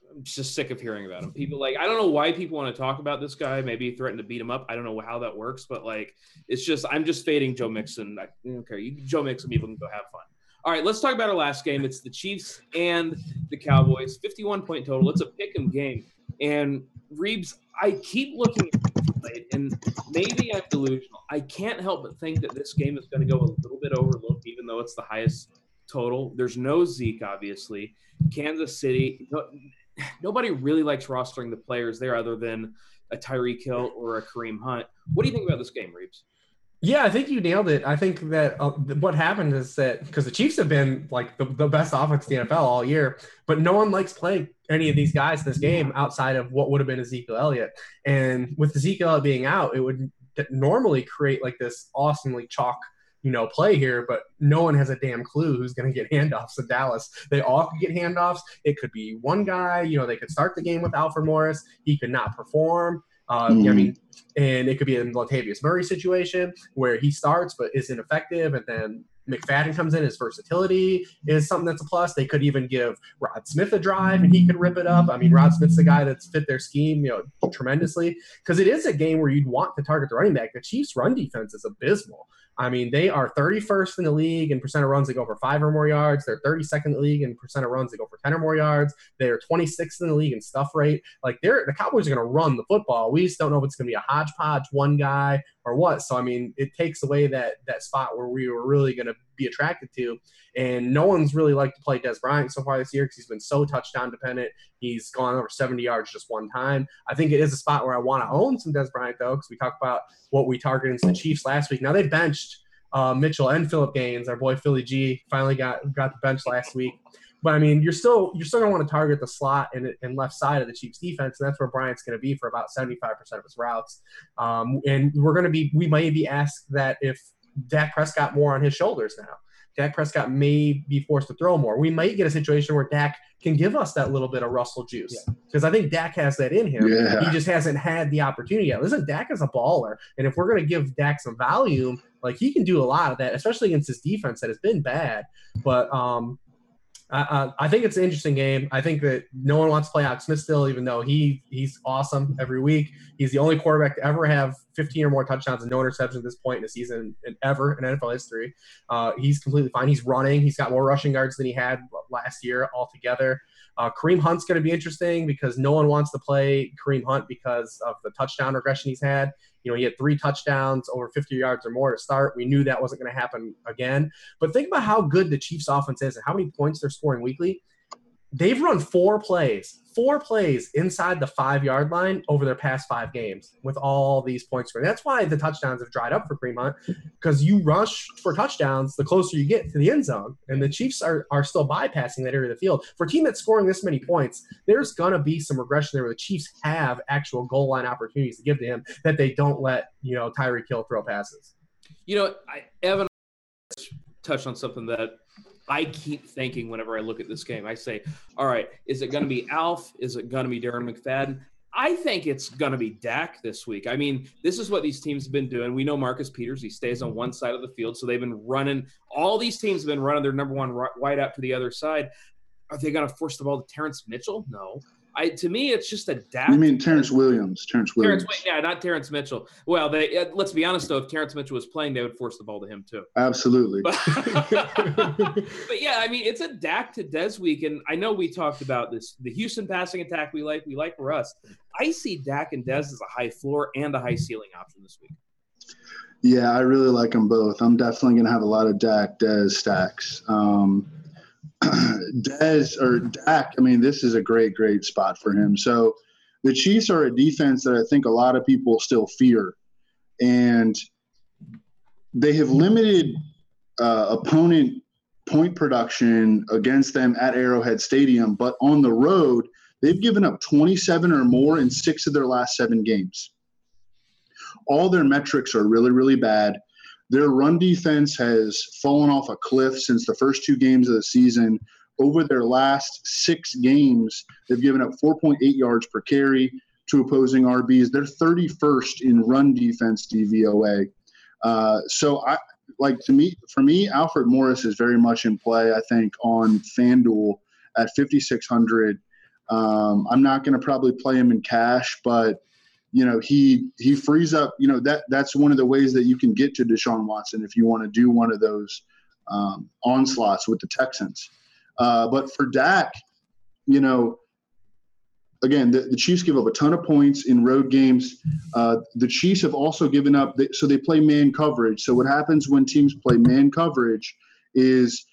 I'm just sick of hearing about him. People like I don't know why people want to talk about this guy. Maybe threaten to beat him up. I don't know how that works, but like it's just I'm just fading Joe Mixon. I don't care. You, Joe Mixon, people can go have fun. All right, let's talk about our last game. It's the Chiefs and the Cowboys. 51 point total. It's a pick 'em game. And Reebs, I keep looking at this play, and maybe I'm delusional. I can't help but think that this game is going to go a little bit overlooked, even though it's the highest total. There's no Zeke, obviously. Kansas City, no, nobody really likes rostering the players there other than a Tyreek Hill or a Kareem Hunt. What do you think about this game, Reebs? Yeah, I think you nailed it. I think that uh, what happened is that because the Chiefs have been like the, the best offense in the NFL all year, but no one likes playing any of these guys in this game outside of what would have been Ezekiel Elliott. And with Ezekiel being out, it would normally create like this awesomely chalk, you know, play here, but no one has a damn clue who's going to get handoffs in Dallas. They all could get handoffs. It could be one guy, you know, they could start the game with Alfred Morris. He could not perform. Uh, I Mhm. mean, and it could be a Latavius Murray situation where he starts but is ineffective, and then McFadden comes in, his versatility is something that's a plus. They could even give Rod Smith a drive and he could rip it up. I mean, Rod Smith's the guy that's fit their scheme, you know, tremendously because it is a game where you'd want to target the running back. The Chiefs' run defense is abysmal. I mean, they are 31st in the league in percent of runs that go for five or more yards. They're 32nd in the league in percent of runs that go for 10 or more yards. They're 26th in the league in stuff rate. Like they're the Cowboys are going to run the football. We just don't know if it's going to be a hodgepodge one guy or what. So I mean, it takes away that that spot where we were really going to be attracted to. And no one's really liked to play Dez Bryant so far this year because he's been so touchdown dependent. He's gone over 70 yards just one time. I think it is a spot where I want to own some Dez Bryant though, because we talked about what we targeted into the Chiefs last week. Now they benched uh, Mitchell and Philip Gaines. Our boy Philly G finally got got the bench last week. But I mean, you're still you're still gonna want to target the slot and, and left side of the Chiefs defense, and that's where Bryant's gonna be for about 75% of his routes. Um, and we're gonna be we might be asked that if Dak Prescott more on his shoulders now. Dak Prescott may be forced to throw more. We might get a situation where Dak can give us that little bit of Russell juice because yeah. I think Dak has that in him. Yeah. He just hasn't had the opportunity yet. Listen, Dak is a baller, and if we're going to give Dak some volume, like he can do a lot of that, especially against this defense that has been bad. But um, I, I, think it's an interesting game. I think that no one wants to play Alex Smith still, even though he he's awesome every week. He's the only quarterback to ever have 15 or more touchdowns and no interceptions at this point in the season and ever in NFL history. Uh, he's completely fine. He's running. He's got more rushing yards than he had last year altogether. Uh, Kareem Hunt's going to be interesting because no one wants to play Kareem Hunt because of the touchdown regression he's had. You know, he had three touchdowns, over 50 yards or more to start. We knew that wasn't going to happen again. But think about how good the Chiefs offense is and how many points they're scoring weekly. They've run four plays four plays inside the five yard line over their past five games with all these points. That's why the touchdowns have dried up for Fremont because you rush for touchdowns the closer you get to the end zone. And the Chiefs are, are still bypassing that area of the field. For a team that's scoring this many points, there's going to be some regression there where the Chiefs have actual goal line opportunities to give to him that they don't let, you know, Tyreek Hill throw passes. You know, I, Evan touched on something that I keep thinking whenever I look at this game, I say, all right, is it going to be Alf? Is it going to be Darren McFadden? I think it's going to be Dak this week. I mean, this is what these teams have been doing. We know Marcus Peters, he stays on one side of the field. So they've been running, all these teams have been running their number one wide out to the other side. Are they going to force the ball to Terrance Mitchell? No. I to me, it's just a data. You mean Terrance Williams? Terrance Williams. Terrence, yeah, not Terrance Mitchell. Well, they uh, let's be honest though. If Terrance Mitchell was playing, they would force the ball to him too. Absolutely. But, but yeah, I mean, it's a Dak to Dez week, and I know we talked about this. The Houston passing attack we like. We like Russ. I see Dak and Dez as a high floor and a high ceiling option this week. Yeah, I really like them both. I'm definitely going to have a lot of Dak Dez stacks. Um, Dez or Dak, I mean, this is a great, great spot for him. So the Chiefs are a defense that I think a lot of people still fear. And they have limited uh, opponent point production against them at Arrowhead Stadium, but on the road, they've given up 27 or more in six of their last seven games. All their metrics are really, really bad. Their run defense has fallen off a cliff since the first two games of the season. Over their last six games, they've given up 4.8 yards per carry to opposing RBs. They're 31st in run defense DVOA. Uh, so I like to me for me, Alfred Morris is very much in play. I think on FanDuel at 5600. Um, I'm not going to probably play him in cash, but you know he he frees up you know that that's one of the ways that you can get to Deshaun Watson if you want to do one of those um, onslaughts with the Texans. Uh, but for Dak, you know, again, the, the, Chiefs give up a ton of points in road games. Uh, the Chiefs have also given up, so they play man coverage. So what happens when teams play man coverage is,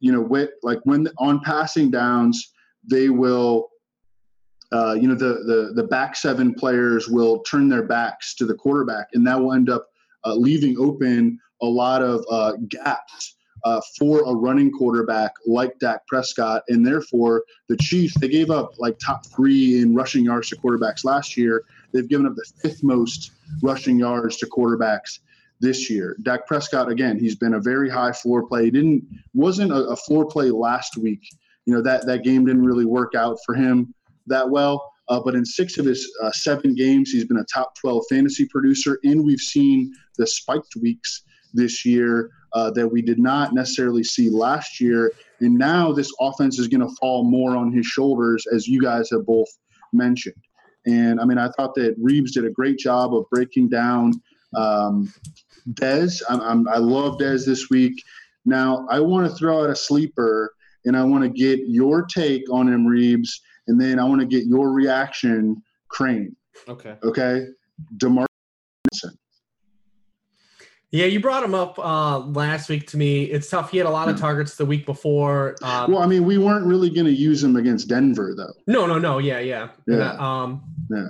you know, like when on passing downs, they will uh, you know, the, the, the back seven players will turn their backs to the quarterback, and that will end up uh, leaving open a lot of uh, gaps uh, for a running quarterback like Dak Prescott. And therefore, the Chiefs, they gave up like top three in rushing yards to quarterbacks last year. They've given up the fifth most rushing yards to quarterbacks this year. Dak Prescott, again, he's been a very high floor play. He didn't wasn't a, a floor play last week. You know that that game didn't really work out for him that well. Uh, but in six of his uh, seven games, he's been a top 12 fantasy producer. And we've seen the spiked weeks this year uh, that we did not necessarily see last year. And now this offense is going to fall more on his shoulders, as you guys have both mentioned. And I mean, I thought that Reebs did a great job of breaking down um, Dez. I'm, I'm, I love Dez this week. Now, I want to throw out a sleeper, and I want to get your take on him, Reebs, and then I want to get your reaction, Crain. Okay. Okay. DeMar Yeah, you brought him up uh, last week to me. It's tough. He had a lot of targets the week before. Um, well, I mean, we weren't really going to use him against Denver, though. No, no, no. Yeah, yeah. Yeah. Um, Yeah.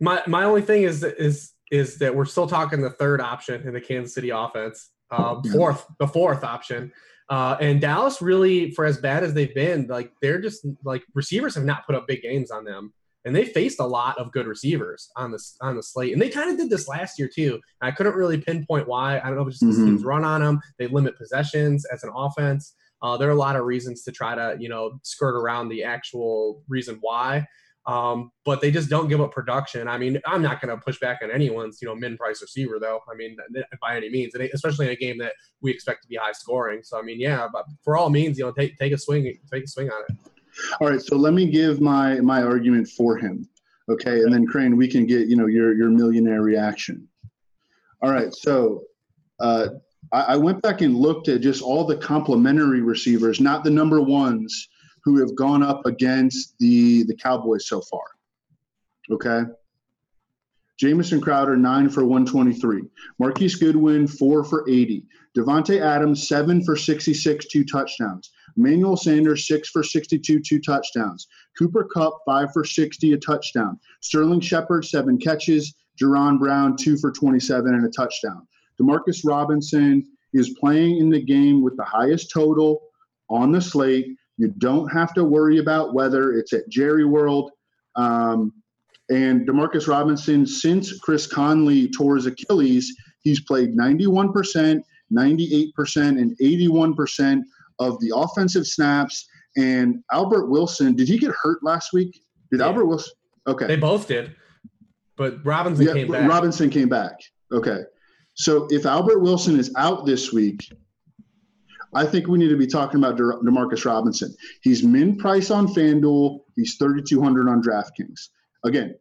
My my only thing is is is that we're still talking the third option in the Kansas City offense. Uh, Yeah. fourth, the fourth option. Uh, and Dallas really, for as bad as they've been, like they're just like receivers have not put up big games on them, and they faced a lot of good receivers on this on the slate, and they kind of did this last year too. I couldn't really pinpoint why. I don't know if it's just the Mhm. teams run on them. They limit possessions as an offense. Uh, there are a lot of reasons to try to you know skirt around the actual reason why. Um, but they just don't give up production. I mean, I'm not going to push back on anyone's, you know, min price receiver though. I mean, by any means, and especially in a game that we expect to be high scoring. So I mean, yeah, but for all means, you know, take take a swing, take a swing on it. All right, so let me give my my argument for him. Okay, and then Crain, we can get you know your your millionaire reaction. All right, so uh, I, I went back and looked at just all the complementary receivers, not the number ones who have gone up against the the Cowboys so far. Okay. Jamison Crowder, nine for 123. Marquise Goodwin, four for 80. Davante Adams, seven for 66, two touchdowns. Emmanuel Sanders, six for 62, two touchdowns. Cooper Kupp, five for 60, a touchdown. Sterling Shepard, seven catches. Jaron Brown, two for 27 and a touchdown. Demarcus Robinson is playing in the game with the highest total on the slate. You don't have to worry about whether it's at Jerry World. Um, and Demarcus Robinson, since Chris Conley tore his Achilles, he's played 91%, 98%, and 81% of the offensive snaps. And Albert Wilson, did he get hurt last week? Did Yeah. Albert Wilson? Okay. They both did, but Robinson Yeah, came back. Robinson came back. Okay. So if Albert Wilson is out this week, I think we need to be talking about De- Demarcus Robinson. He's min price on FanDuel. He's 3,200 on DraftKings. Again,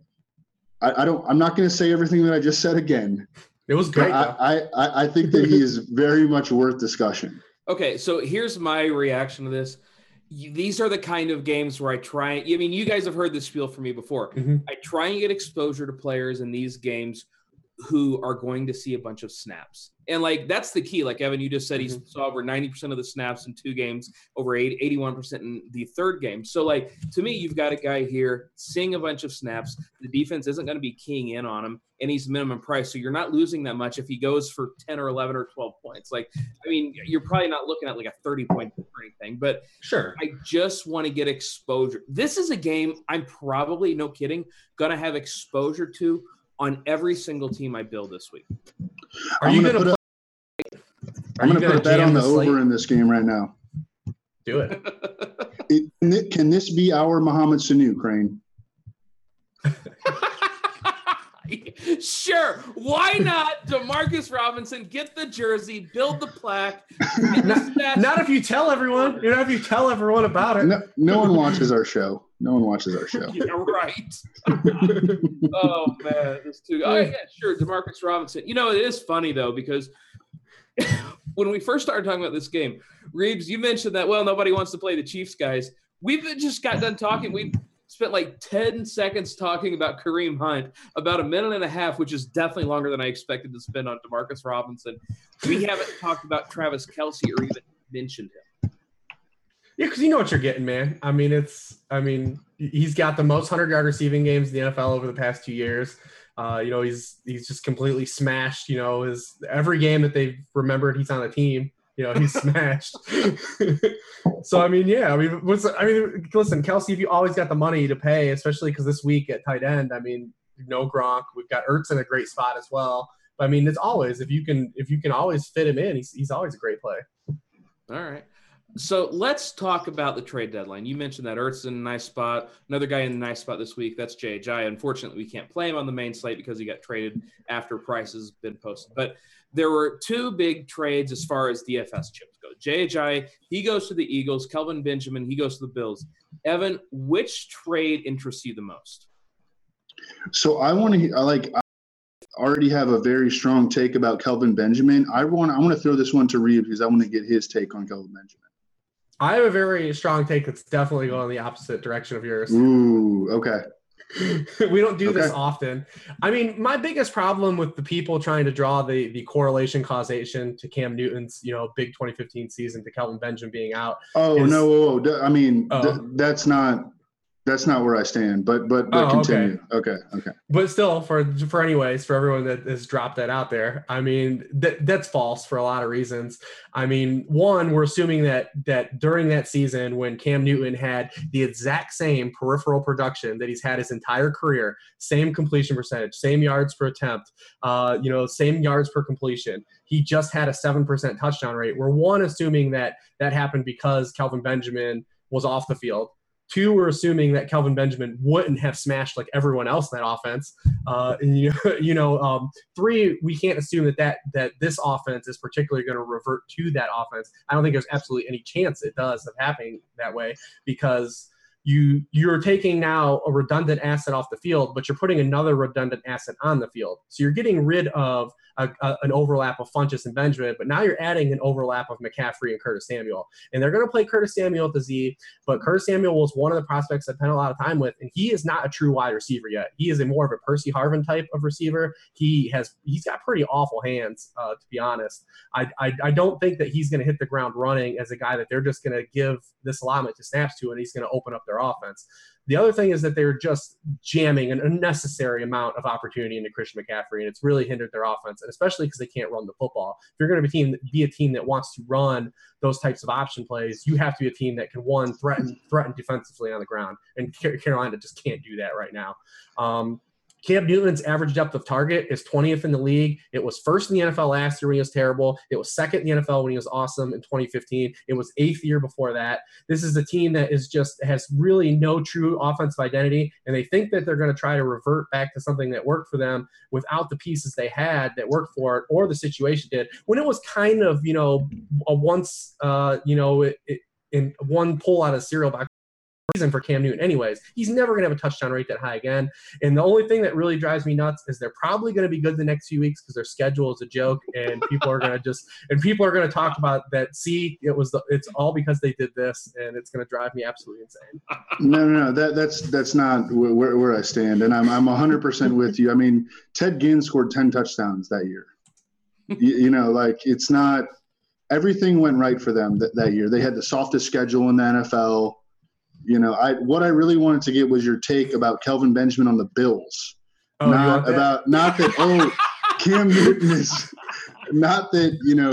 I, I don't. I'm not going to say everything that I just said again. it was great. I, I, I- I think that he is very much worth discussion. Okay, so here's my reaction to this. These are the kind of games where I try. I mean, you guys have heard this spiel from me before. Mhm. I try and get exposure to players in these games who are going to see a bunch of snaps. And like that's the key. Like Evan, you just said he mm-hmm. saw over 90% of the snaps in two games, over 80, 81% in the third game. So like to me, you've got a guy here seeing a bunch of snaps. The defense isn't going to be keying in on him, and he's minimum price. So you're not losing that much if he goes for 10 or 11 or 12 points. Like, I mean, you're probably not looking at like a 30 point or anything, but Sure. I just want to get exposure. This is a game I'm probably, no kidding, going to have exposure to on every single team I build this week. Are I'm you gonna going to put Are I'm going to put a bet on the slate? over in this game right now. Do it. It, can it- can this be our Mohamed Sanu, Crain? sure. Why not Demarcus Robinson get the jersey, build the plaque, Not, not if you tell everyone. You know, if you tell everyone about it. No, no one watches our show. No one watches our show. Yeah, right. oh man, this too. Oh yeah, sure, Demarcus Robinson. You know, it is funny though because when we first started talking about this game, Reebs, you mentioned that well, nobody wants to play the Chiefs guys. We've just got done talking. We spent like 10 seconds talking about Kareem Hunt, about a minute and a half, which is definitely longer than I expected to spend on Demarcus Robinson. We haven't talked about Travis Kelce or even mentioned him. Yeah, because you know what you're getting, man. I mean, it's. I mean, he's got the most hundred yard receiving games in the NFL over the past two years. Uh, you know, he's he's just completely smashed. You know, his every game that they've remembered he's on a team. You know, he's smashed. so I mean, yeah. I mean, what's I mean, listen, Kelce, if you always got the money to pay, especially because this week at tight end, I mean, no Gronk. We've got Ertz in a great spot as well. But I mean, it's always if you can if you can always fit him in, he's he's always a great play. All right. So let's talk about the trade deadline. You mentioned that Ertz in a nice spot. Another guy in a nice spot this week. That's Ajayi. Unfortunately, we can't play him on the main slate because he got traded after price has been posted. But there were two big trades as far as DFS chips go. Ajayi, he goes to the Eagles. Kelvin Benjamin, he goes to the Bills. Evan, which trade interests you the most? So I want to I like I already have a very strong take about Kelvin Benjamin. I want I want to throw this one to Reed because I want to get his take on Kelvin Benjamin. I have a very strong take that's definitely going in the opposite direction of yours. Ooh, okay. we don't do Okay. this often. I mean, my biggest problem with the people trying to draw the the correlation causation to Cam Newton's, you know, big 2015 season to Kelvin Benjamin being out. Oh Is- no, whoa, whoa. I mean, oh. th- Oh. that's not that's not where I stand. But but but Oh, continue. Okay, okay. But still, for for anyways, for everyone that has dropped that out there, I mean that that's false for a lot of reasons. I mean, one, we're assuming that that during that season when Cam Newton had the exact same peripheral production that he's had his entire career, same completion percentage, same yards per attempt, uh, you know, same yards per completion, he just had a seven percent touchdown rate. We're one assuming that that happened because Kelvin Benjamin was off the field. Two, we're assuming that Kelvin Benjamin wouldn't have smashed like everyone else in that offense. Uh, and you, you know, um, three, we can't assume that that that this offense is particularly going to revert to that offense. I don't think there's absolutely any chance it does of happening that way because you you're taking now a redundant asset off the field, but you're putting another redundant asset on the field. So you're getting rid of a, a, an overlap of Funchess and Benjamin, but now you're adding an overlap of McCaffrey and Curtis Samuel. And they're going to play Curtis Samuel at the Z, but Curtis Samuel was one of the prospects I spent a lot of time with, and he is not a true wide receiver yet. He is a more of a Percy Harvin type of receiver. He has he's got pretty awful hands, uh, to be honest. I, I I don't think that he's going to hit the ground running as a guy that they're just going to give this allotment to snaps to, and he's going to open up their offense. The other thing is that they're just jamming an unnecessary amount of opportunity into Christian McCaffrey, and it's really hindered their offense, and especially because they can't run the football. If you're going to be a team, be a team that wants to run those types of option plays, you have to be a team that can one threaten threaten defensively on the ground, and Carolina just can't do that right now. Um, Cam Newton's average depth of target is 20th in the league. It was first in the NFL last year when he was terrible. It was second in the NFL when he was awesome in 2015. It was eighth year before that. This is a team that is just has really no true offensive identity, and they think that they're going to try to revert back to something that worked for them without the pieces they had that worked for it or the situation did. When it was kind of you know a once uh, you know it, it, in one pull out of cereal box season for Cam Newton. Anyways, he's never going to have a touchdown rate that high again. And the only thing that really drives me nuts is they're probably going to be good the next few weeks because their schedule is a joke, and people are going to just and people are going to talk about that. See, it was the it's all because they did this, and it's going to drive me absolutely insane. No, no, no. That that's that's not where, where I stand, and I'm I'm 100 percent with you. I mean, Ted Ginn scored 10 touchdowns that year. you, you know, like it's not everything went right for them that, that year. They had the softest schedule in the NFL. You know, I what I really wanted to get was your take about Kelvin Benjamin on the Bills. Oh, not want that? about not that oh Cam Newton is not that you know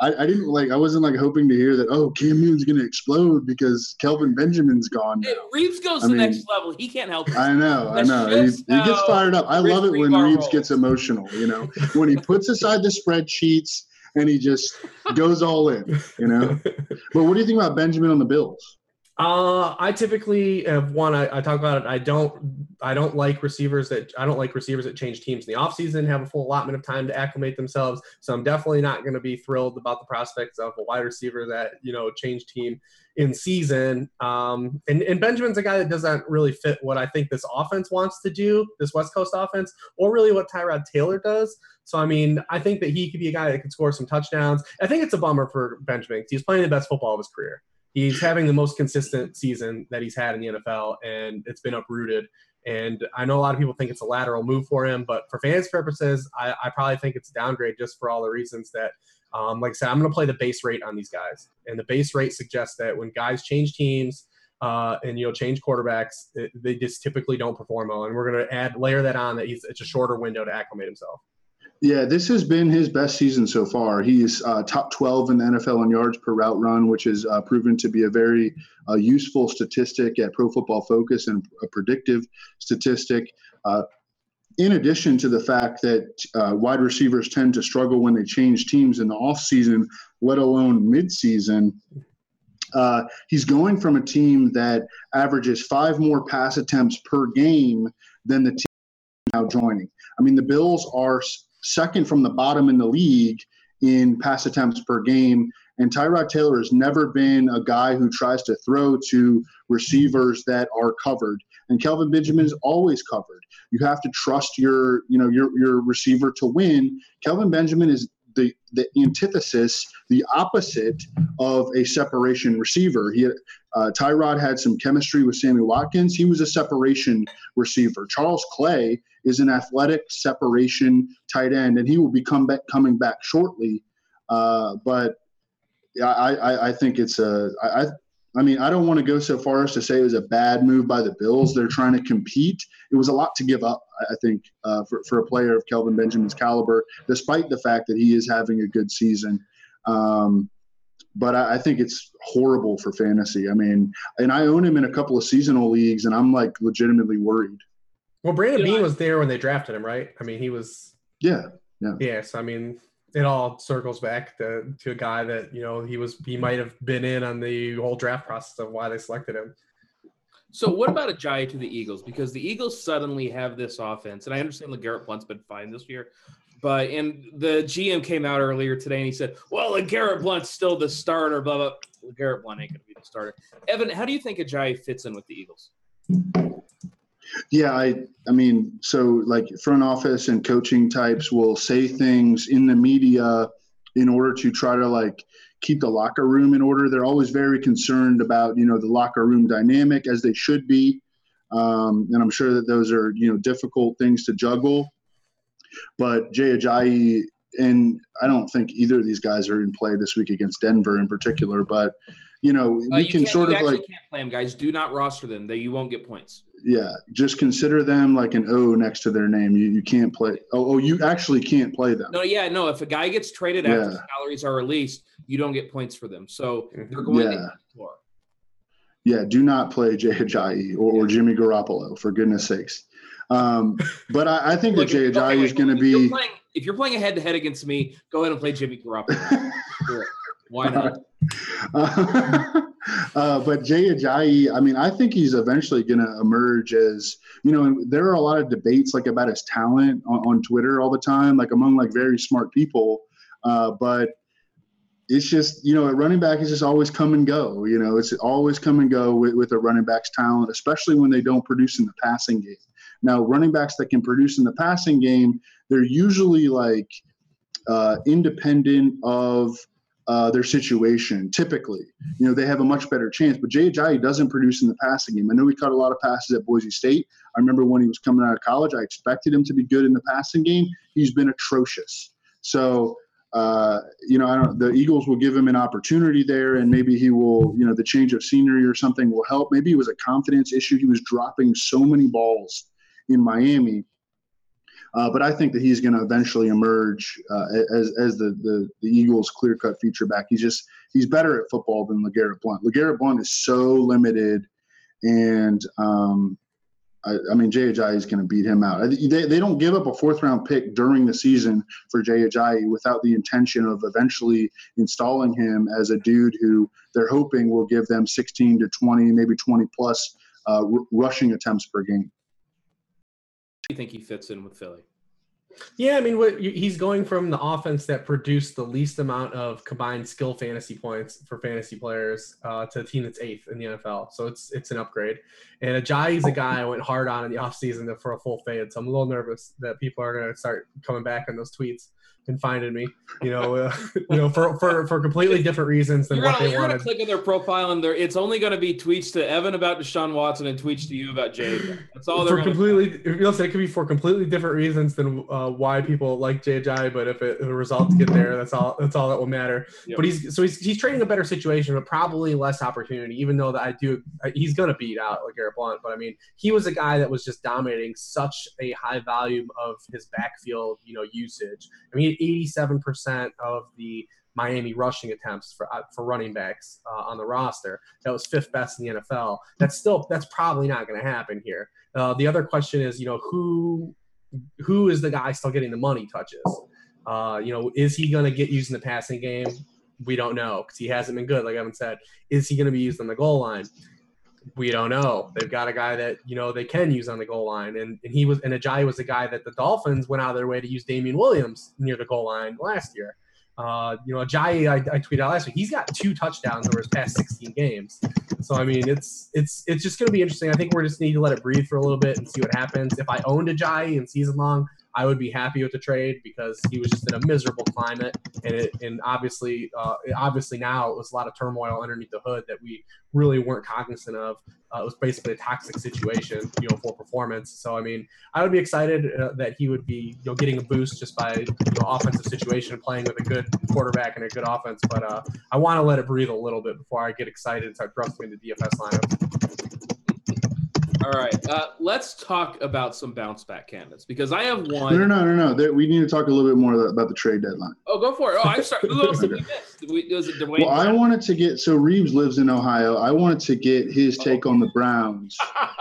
I, I, I didn't like I wasn't like hoping to hear that oh Cam Newton's gonna explode because Kelvin Benjamin's gone now. Reebs goes I to the next level. He can't help it. I know, I know. He, he gets fired up. I love it when Hribar Reebs rolls. gets emotional, you know, when he puts aside the spreadsheets and he just goes all in, you know. But what do you think about Benjamin on the Bills? Uh, I typically have one. I, I talk about it. I don't. I don't like receivers that. I don't like receivers that change teams in the offseason, have a full allotment of time to acclimate themselves. So I'm definitely not going to be thrilled about the prospects of a wide receiver that you know change team in season. Um, and, and Benjamin's a guy that doesn't really fit what I think this offense wants to do, this West Coast offense, or really what Tyrod Taylor does. So I mean, I think that he could be a guy that could score some touchdowns. I think it's a bummer for Benjamin. He's playing the best football of his career he's having the most consistent season that he's had in the NFL, and it's been uprooted. And I know a lot of people think it's a lateral move for him, but for fans' purposes, I, I probably think it's a downgrade just for all the reasons that, um, like I said, I'm going to play the base rate on these guys, and the base rate suggests that when guys change teams. Uh, and you know, change quarterbacks. it- they just typically don't perform well, and we're going to add layer that on that he's it's a shorter window to acclimate himself. Yeah, this has been his best season so far. He's uh, top 12 in the NFL in yards per route run, which has uh, proven to be a very uh, useful statistic at Pro Football Focus and a predictive statistic. Uh, in addition to the fact that uh, wide receivers tend to struggle when they change teams in the offseason, let alone midseason, uh, he's going from a team that averages five more pass attempts per game than the team now joining. I mean, the Bills are second from the bottom in the league in pass attempts per game. And Tyrod Taylor has never been a guy who tries to throw to receivers that are covered. And Kelvin Benjamin is always covered. You have to trust your, you know, your your receiver to win. Kelvin Benjamin is the the antithesis, the opposite of a separation receiver. He uh, Tyrod had some chemistry with Sammy Watkins. He was a separation receiver. Charles Clay is an athletic separation tight end, and he will be come back, coming back shortly. Uh, but I, I, I think it's a I, I mean, I don't want to go so far as to say it was a bad move by the Bills. They're trying to compete. It was a lot to give up, I think, uh, for, for a player of Kelvin Benjamin's caliber, despite the fact that he is having a good season. Um, but I, I, think it's horrible for fantasy. I mean, and I own him in a couple of seasonal leagues, and I'm like legitimately worried. Well, Brandon Beane was there when they drafted him, right? I mean, he was. Yeah. Yeah. Yeah. So I mean, it all circles back to, to a guy that you know he was he might have been in on the whole draft process of why they selected him. So what about Ajayi to the Eagles? Because the Eagles suddenly have this offense, and I understand LeGarrette Blunt's been fine this year, but and the GM came out earlier today and he said, "Well, LeGarrette Blunt's still the starter." Blah blah. LeGarrette Blunt ain't going to be the starter. Evan, how do you think Ajayi fits in with the Eagles? Yeah, I I mean, so like front office and coaching types will say things in the media in order to try to like keep the locker room in order. They're always very concerned about you know the locker room dynamic as they should be, um, and I'm sure that those are you know difficult things to juggle. But Jay Ajayi and I don't think either of these guys are in play this week against Denver in particular, but you know we uh, you can sort of like can't play them, guys. Do not roster them; they you won't get points yeah, just consider them like an O next to their name. You you can't play. Oh, oh, you actually can't play them. No, yeah, no. If a guy gets traded yeah. after salaries are released, you don't get points for them. So they're going yeah. to Yeah, do not play Jay Ajayi or, or Jimmy Garoppolo for goodness sakes. Um, but I, I think that Jay Ajayi is going to be. Playing, if you're playing a head to head against me, go ahead and play Jimmy Garoppolo. Why not? Uh, uh, but Jay Ajayi, I mean, I think he's eventually going to emerge as you know. There are a lot of debates like about his talent on, on Twitter all the time, like among like very smart people. Uh, but it's just you know, a running back is just always come and go. You know, it's always come and go with, with a running back's talent, especially when they don't produce in the passing game. Now, running backs that can produce in the passing game, they're usually like uh, independent of uh, their situation. Typically, you know, they have a much better chance. But Jay Ajayi doesn't produce in the passing game. I know he caught a lot of passes at Boise State. I remember when he was coming out of college, I expected him to be good in the passing game. He's been atrocious. So, uh, you know, I don't. The Eagles will give him an opportunity there, and maybe he will. You know, the change of scenery or something will help. Maybe it was a confidence issue. He was dropping so many balls in Miami uh, but I think that he's going to eventually emerge uh, as, as the, the, the Eagles' clear cut feature back. He's just he's better at football than LeGarrette Blunt. LeGarrette Blunt is so limited, and um, I, I, mean Jay Ajayi is going to beat him out. They, they don't give up a fourth round pick during the season for Jay Ajayi without the intention of eventually installing him as a dude who they're hoping will give them 16 to 20, maybe 20 plus uh, r- rushing attempts per game you think he fits in with Philly? Yeah, I mean, what, he's going from the offense that produced the least amount of combined skill fantasy points for fantasy players uh, to a team that's eighth in the NFL. So it's it's an upgrade. And Ajayi's a guy I went hard on in the offseason for a full fade. So I'm a little nervous that people are going to start coming back on those tweets finding me, you know, uh, you know, for, for, for completely different reasons than you're what gonna, they you're wanted. Gonna click on their profile and there, it's only going to be tweets to Evan about Deshaun Watson and tweets to you about Jay. That's all they're for completely. You'll say it could be for completely different reasons than uh, why people like JJ, but if, it, if the results get there, that's all. That's all that will matter. Yep. But he's so he's he's trading a better situation, but probably less opportunity. Even though that I do, he's going to beat out LeGarrette Blunt. But I mean, he was a guy that was just dominating such a high volume of his backfield, you know, usage. I mean, eighty seven percent percent of the Miami rushing attempts for uh, for running backs uh, on the roster. That was fifth best in the NFL. That's still that's probably not going to happen here. Uh, the other question is, you know, who who is the guy still getting the money touches? Uh, you know, is he going to get used in the passing game? We don't know because he hasn't been good, like Evan said. Is he going to be used on the goal line? We don't know. They've got a guy that you know they can use on the goal line, and, and he was and Ajayi was the guy that the Dolphins went out of their way to use Damien Williams near the goal line last year. Uh, you know, Ajayi, I, I tweeted out last week. He's got two touchdowns over his past 16 games. So I mean, it's it's it's just going to be interesting. I think we're just need to let it breathe for a little bit and see what happens. If I owned Ajayi in season long, I would be happy with the trade because he was just in a miserable climate, and it, and obviously, uh, obviously now it was a lot of turmoil underneath the hood that we really weren't cognizant of. Uh, it was basically a toxic situation, you know, for performance. So I mean, I would be excited uh, that he would be, you know, getting a boost just by you know offensive situation, playing with a good quarterback and a good offense. But uh, I want to let it breathe a little bit before I get excited and start thrusting the DFS lineup. All right, uh, let's talk about some bounce back candidates because I have one. No, no, no, no, no. We need to talk a little bit more about the trade deadline. Oh, go for it. Oh, I'm sorry. Who else did we miss? Did we, was it Duane? Well, I wanted to get so Reebs lives in Ohio. I wanted to get his take on the Browns,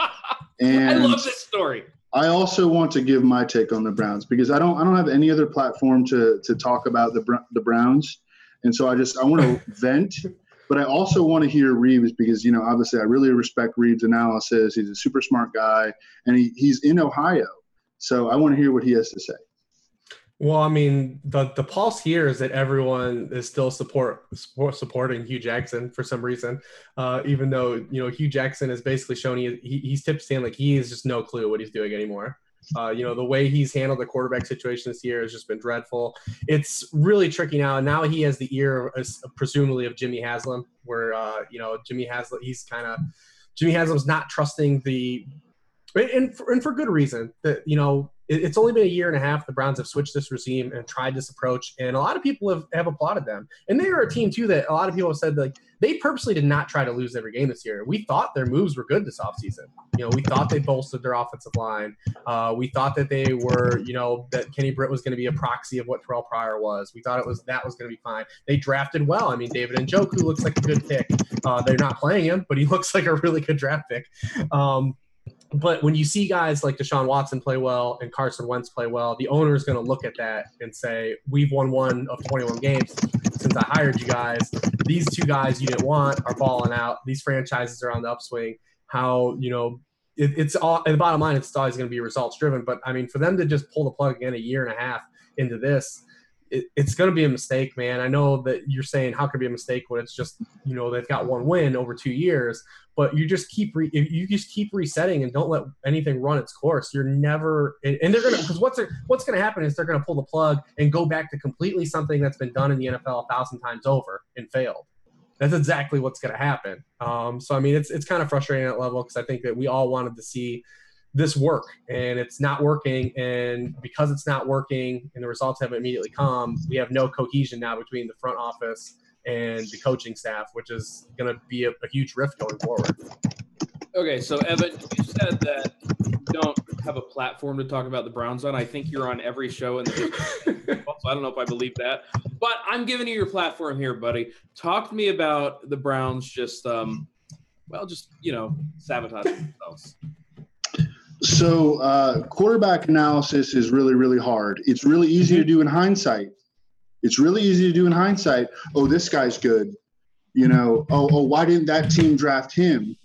and I love this story. I also want to give my take on the Browns because I don't I don't have any other platform to to talk about the the Browns, and so I just I want to vent but I also want to hear Reebs because, you know, obviously I really respect Reebs' analysis. He's a super smart guy and he, he's in Ohio. So I want to hear what he has to say. Well, I mean, the the pulse here is that everyone is still support, support supporting Hue Jackson for some reason, uh, even though you know Hue Jackson has basically shown he, he he's tipped stand like he has just no clue what he's doing anymore. Uh, you know, the way he's handled the quarterback situation this year has just been dreadful. It's really tricky now. Now he has the ear, of, presumably, of Jimmy Haslam, where, uh, you know, Jimmy Haslam, he's kind of, Jimmy Haslam's not trusting the, and for, and for good reason that, you know, it's only been a year and a half. The Browns have switched this regime and tried this approach, and a lot of people have, have applauded them. And they are a team too that a lot of people have said like they purposely did not try to lose every game this year. We thought their moves were good this offseason. You know, we thought they bolstered their offensive line. Uh, we thought that they were, you know, that Kenny Britt was going to be a proxy of what Terrelle Pryor was. We thought it was that was going to be fine. They drafted well. I mean, David and Njoku looks like a good pick. Uh, they're not playing him, but he looks like a really good draft pick. Um, but when you see guys like Deshaun Watson play well and Carson Wentz play well, the owner is going to look at that and say, "We've won one of 21 games since I hired you guys. These two guys you didn't want are balling out. These franchises are on the upswing. How you know it, it's all. In the bottom line, it's always going to be results driven. But I mean, for them to just pull the plug again a year and a half into this, it, it's going to be a mistake, man. I know that you're saying how could it be a mistake when it's just you know they've got one win over two years, but you just keep re, you just keep resetting and don't let anything run its course. You're never and, and they're gonna because what's what's gonna happen is they're gonna pull the plug and go back to completely something that's been done in the NFL a thousand times over and failed. That's exactly what's gonna happen. Um, so I mean, it's it's kind of frustrating at that level because I think that we all wanted to see this work and it's not working and because it's not working and the results haven't immediately come we have no cohesion now between the front office and the coaching staff which is going to be a, a, huge rift going forward okay so evan you said that you don't have a platform to talk about the browns on i think you're on every show in the so i don't know if i believe that but i'm giving you your platform here buddy talk to me about the browns just um well just you know sabotaging themselves so uh, quarterback analysis is really, really hard. It's really easy to do in hindsight. It's really easy to do in hindsight. Oh, this guy's good. You know, oh, oh, why didn't that team draft him?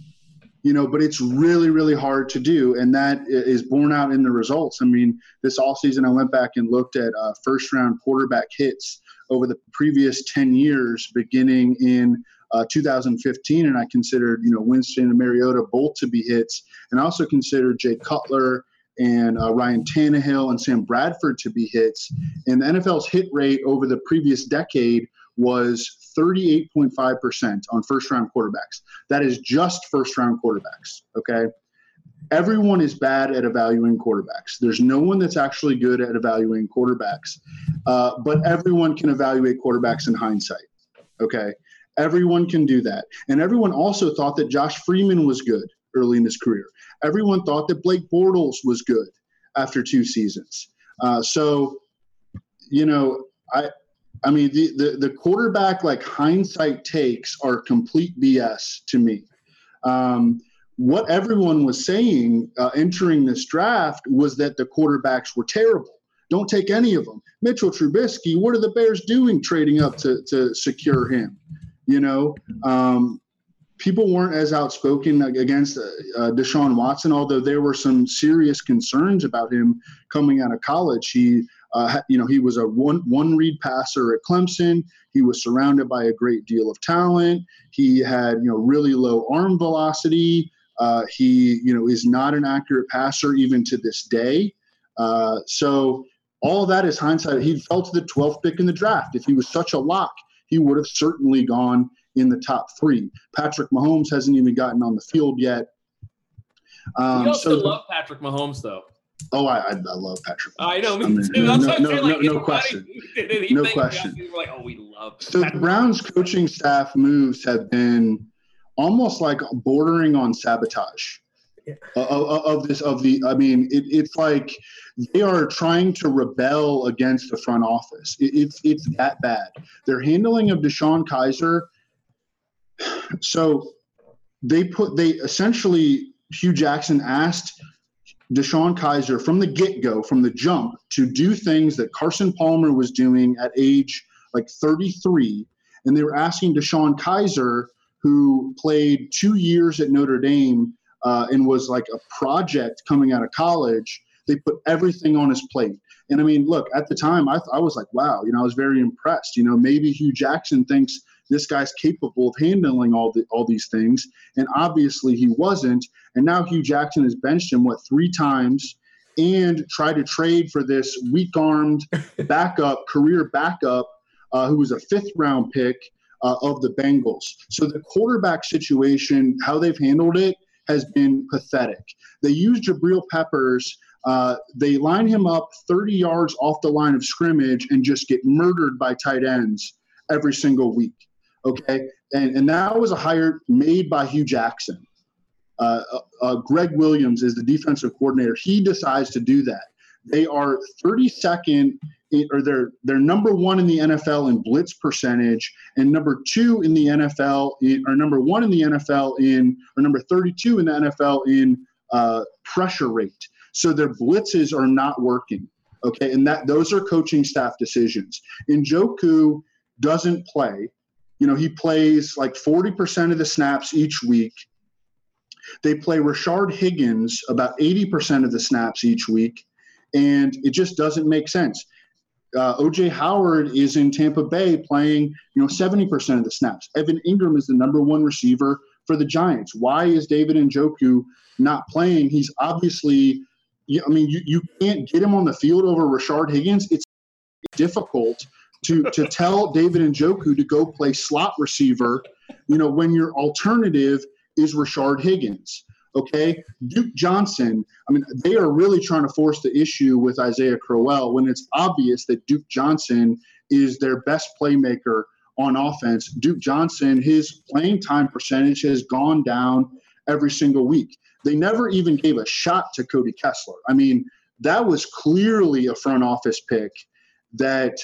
You know, but it's really, really hard to do. And that is borne out in the results. I mean, this all season I went back and looked at uh, first round quarterback hits over the previous 10 years, beginning in uh, 2015, and I considered you know Winston and Mariota both to be hits, and I also considered Jay Cutler and uh, Ryan Tannehill and Sam Bradford to be hits. And the NFL's hit rate over the previous decade was 38.5% on first round quarterbacks. That is just first round quarterbacks. Okay. Everyone is bad at evaluating quarterbacks. There's no one that's actually good at evaluating quarterbacks, uh, but everyone can evaluate quarterbacks in hindsight. Okay. Everyone can do that. And everyone also thought that Josh Freeman was good early in his career. Everyone thought that Blake Bortles was good after two seasons. Uh, so, you know, I, I mean, the, the, the quarterback like hindsight takes are complete BS to me. Um, what everyone was saying uh, entering this draft was that the quarterbacks were terrible. Don't take any of them. Mitchell Trubisky, what are the Bears doing trading up to, to secure him? You know, um, people weren't as outspoken against uh, Deshaun Watson, although there were some serious concerns about him coming out of college. He, uh, you know, he was a one one read passer at Clemson. He was surrounded by a great deal of talent. He had, you know, really low arm velocity. Uh, he, you know, is not an accurate passer even to this day. Uh, so all that is hindsight. He fell to the 12th pick in the draft. If he was such a lock, he would have certainly gone in the top three. Patrick Mahomes hasn't even gotten on the field yet. Um, you also so, love Patrick Mahomes, though. Oh, I, I, I love Patrick. Mahomes. I know, me I mean, too. No, no, no, like, no, no question. No question. Like, oh, we love. So the Browns coaching staff moves have been almost like bordering on sabotage. Yeah. Of, of, this of the i mean it, it's like they are trying to rebel against the front office it, it's it's that bad their handling of DeShone Kizer so they put they essentially Hue Jackson asked DeShone Kizer from the get-go, from the jump, to do things that Carson Palmer was doing at age like 33. And they were asking DeShone Kizer, who played two years at Notre Dame uh, and was like a project coming out of college, they put everything on his plate. And I mean, look, at the time, I, th- I was like, wow, you know, I was very impressed. You know, maybe Hue Jackson thinks this guy's capable of handling all the all these things, and obviously he wasn't. And now Hue Jackson has benched him what three times, and tried to trade for this weak-armed backup, career backup, uh, who was a fifth-round pick uh, of the Bengals. So the quarterback situation, how they've handled it, has been pathetic. They used Jabril Peppers. Uh, they line him up 30 yards off the line of scrimmage and just get murdered by tight ends every single week. Okay, and and that was a hire made by Hue Jackson. Uh, uh, uh, Gregg Williams is the defensive coordinator. He decides to do that. They are 32nd, in, or they're they're number one in the NFL in blitz percentage, and number two in the NFL, in, or number one in the NFL in, or number 32 in the NFL in uh, pressure rate. So their blitzes are not working. Okay, and that those are coaching staff decisions. Njoku doesn't play you know, he plays like 40% of the snaps each week. They play Rashard Higgins about 80% of the snaps each week, and it just doesn't make sense. Uh, OJ Howard is in Tampa Bay playing, you know, 70% of the snaps. Evan Engram is the number one receiver for the Giants. Why is David Njoku not playing? He's obviously, I mean, you, you can't get him on the field over Rashard Higgins. It's difficult to to tell David Njoku to go play slot receiver, you know, when your alternative is Rashard Higgins. Okay, Duke Johnson. I mean, they are really trying to force the issue with Isaiah Crowell when it's obvious that Duke Johnson is their best playmaker on offense. Duke Johnson, his playing time percentage has gone down every single week. They never even gave a shot to Cody Kessler. I mean, that was clearly a front office pick that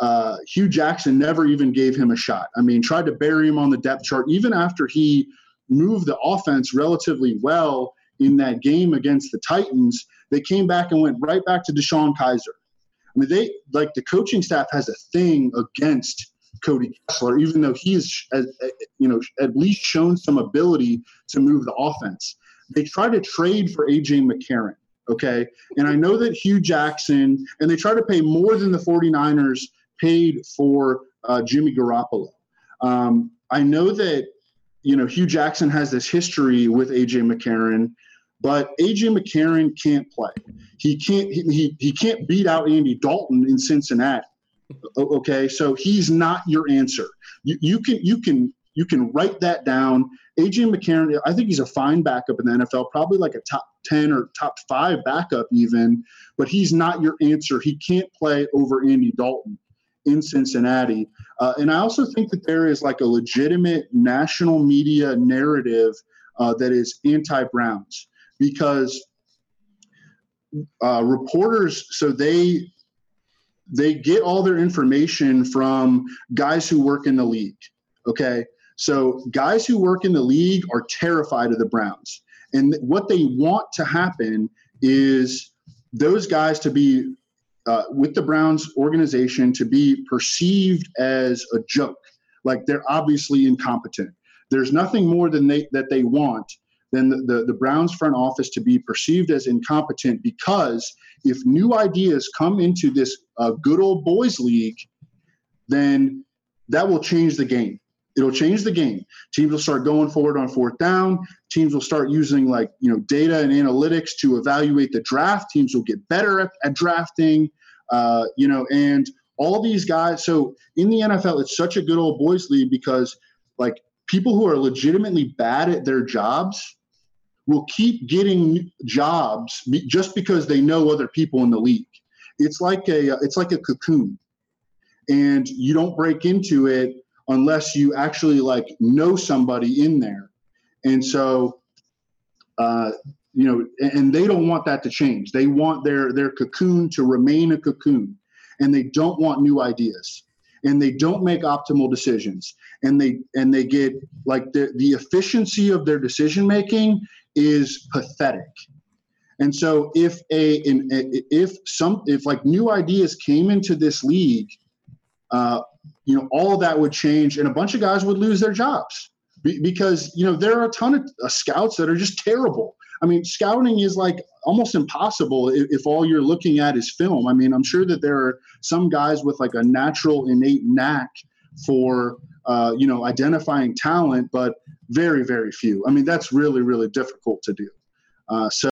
uh, Hue Jackson never even gave him a shot. I mean, tried to bury him on the depth chart, even after he moved the offense relatively well in that game against the Titans. They came back and went right back to DeShone Kizer. I mean, they like the coaching staff has a thing against Cody Kessler, even though he's, you know, at least shown some ability to move the offense. They try to trade for AJ McCarron. Okay. And I know that Hue Jackson, and they try to pay more than the 49ers paid for uh, Jimmy Garoppolo. Um, I know that you know Hue Jackson has this history with AJ McCarron, but AJ McCarron can't play. He can't he, he can't beat out Andy Dalton in Cincinnati. Okay, so he's not your answer. You, you can you can you can write that down. AJ McCarron, I think he's a fine backup in the NFL, probably like a top 10 or top five backup even, but he's not your answer. He can't play over Andy Dalton in Cincinnati. Uh, and I also think that there is like a legitimate national media narrative uh, that is anti Browns because uh, reporters, so they they get all their information from guys who work in the league. Okay. So guys who work in the league are terrified of the Browns. And what they want to happen is those guys to be uh, with the Browns organization to be perceived as a joke. Like they're obviously incompetent. There's nothing more than they that they want than the, the, the Browns front office to be perceived as incompetent because if new ideas come into this uh, good old boys league, then that will change the game. It'll change the game. Teams will start going forward on fourth down. Teams will start using like you know data and analytics to evaluate the draft. Teams will get better at, at drafting. Uh, you know, and all these guys. So in the NFL, it's such a good old boys league because like people who are legitimately bad at their jobs will keep getting jobs just because they know other people in the league. It's like a it's like a cocoon, and you don't break into it unless you actually like know somebody in there. And so, uh, you know, and they don't want that to change. They want their their cocoon to remain a cocoon, and they don't want new ideas. And they don't make optimal decisions. And they and they get like the, the efficiency of their decision making is pathetic. And so if a in, if some if like new ideas came into this league uh, you know all of that would change and a bunch of guys would lose their jobs. Because you know there are a ton of uh, scouts that are just terrible I mean, scouting is like almost impossible if, if, all you're looking at is film. I mean, I'm sure that there are some guys with like a natural innate knack for uh, you know identifying talent, but very very few. I mean, that's really really difficult to do. Uh, so,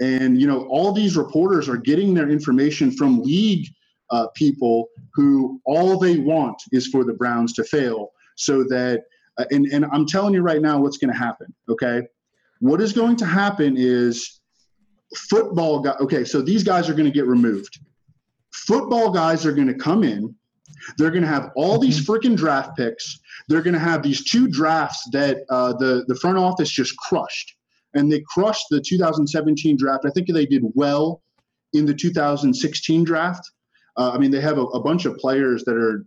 and you know, all these reporters are getting their information from league uh, people who all they want is for the Browns to fail, so that. Uh, and, and I'm telling you right now what's going to happen. Okay, what is going to happen is football guy. Okay, so these guys are going to get removed. Football guys are going to come in. They're going to have all these mm-hmm. freaking draft picks. They're going to have these two drafts that uh, the the front office just crushed, and they crushed the 2017 draft. I think they did well in the 2016 draft. Uh, I mean, they have a, a, bunch of players that are.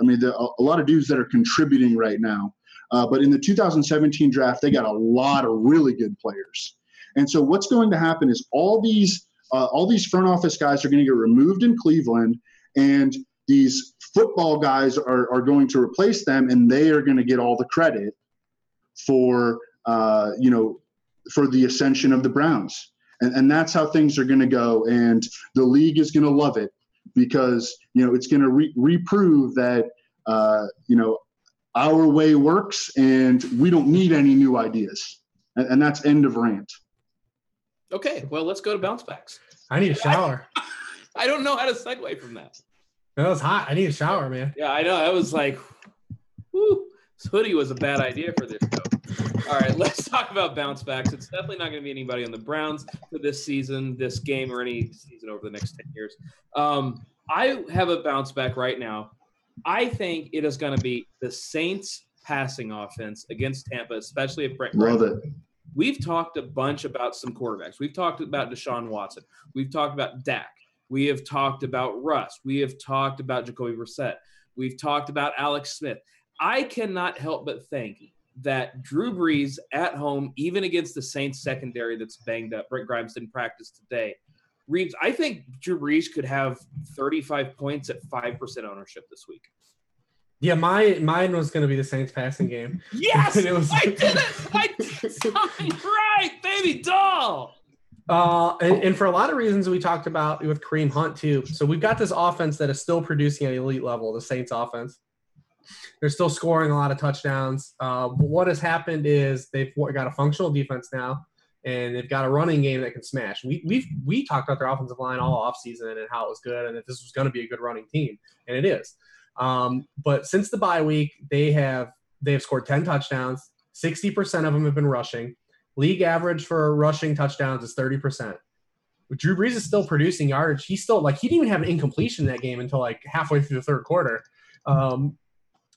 I mean, the, a, a lot of dudes that are contributing right now. Uh, but in the 2017 draft, they got a lot of really good players. And so what's going to happen is all these uh, all these front office guys are going to get removed in Cleveland, and these football guys are, are going to replace them, and they are going to get all the credit for uh, you know for the ascension of the Browns. And, and that's how things are going to go. And the league is going to love it because you know it's going to re- reprove that uh, you know our way works and we don't need any new ideas. And, and that's end of rant. Okay, well, let's go to bounce backs. I need a shower. I, I don't know how to segue from that. That was hot. I need a shower, man. Yeah, I know. I was like, whoo, this hoodie was a bad idea for this show. All right, let's talk about bounce backs. It's definitely not going to be anybody on the Browns for this season, this game, or any season over the next 10 years. Um, I have a bounce back right now I think it is going to be the Saints passing offense against Tampa, especially if Brent. Love it. We've talked a bunch about some quarterbacks. We've talked about Deshaun Watson. We've talked about Dak. We have talked about Russ. We have talked about Jacoby Brissett. We've talked about Alex Smith. I cannot help but think that Drew Brees at home, even against the Saints secondary that's banged up, Brent Grimes didn't practice today, Reebs, I think Drew Brees could have 35 points at 5% ownership this week. Yeah, my mine was going to be the Saints passing game. Yes, it was. I did it. I did something right, baby doll. Uh, and, and, for a lot of reasons we talked about with Kareem Hunt too. So we've got this offense that is still producing at elite level, the Saints offense. They're still scoring a lot of touchdowns. Uh, what has happened is they've got a functional defense now and they've got a running game that can smash. We we've we talked about their offensive line all offseason and how it was good and that this was going to be a good running team, and it is. Um, but since the bye week, they have they have scored ten touchdowns. Sixty percent of them have been rushing. League average for rushing touchdowns is thirty percent. Drew Brees is still producing yardage. He's still like he didn't even have an incompletion in that game until like halfway through the third quarter. Um,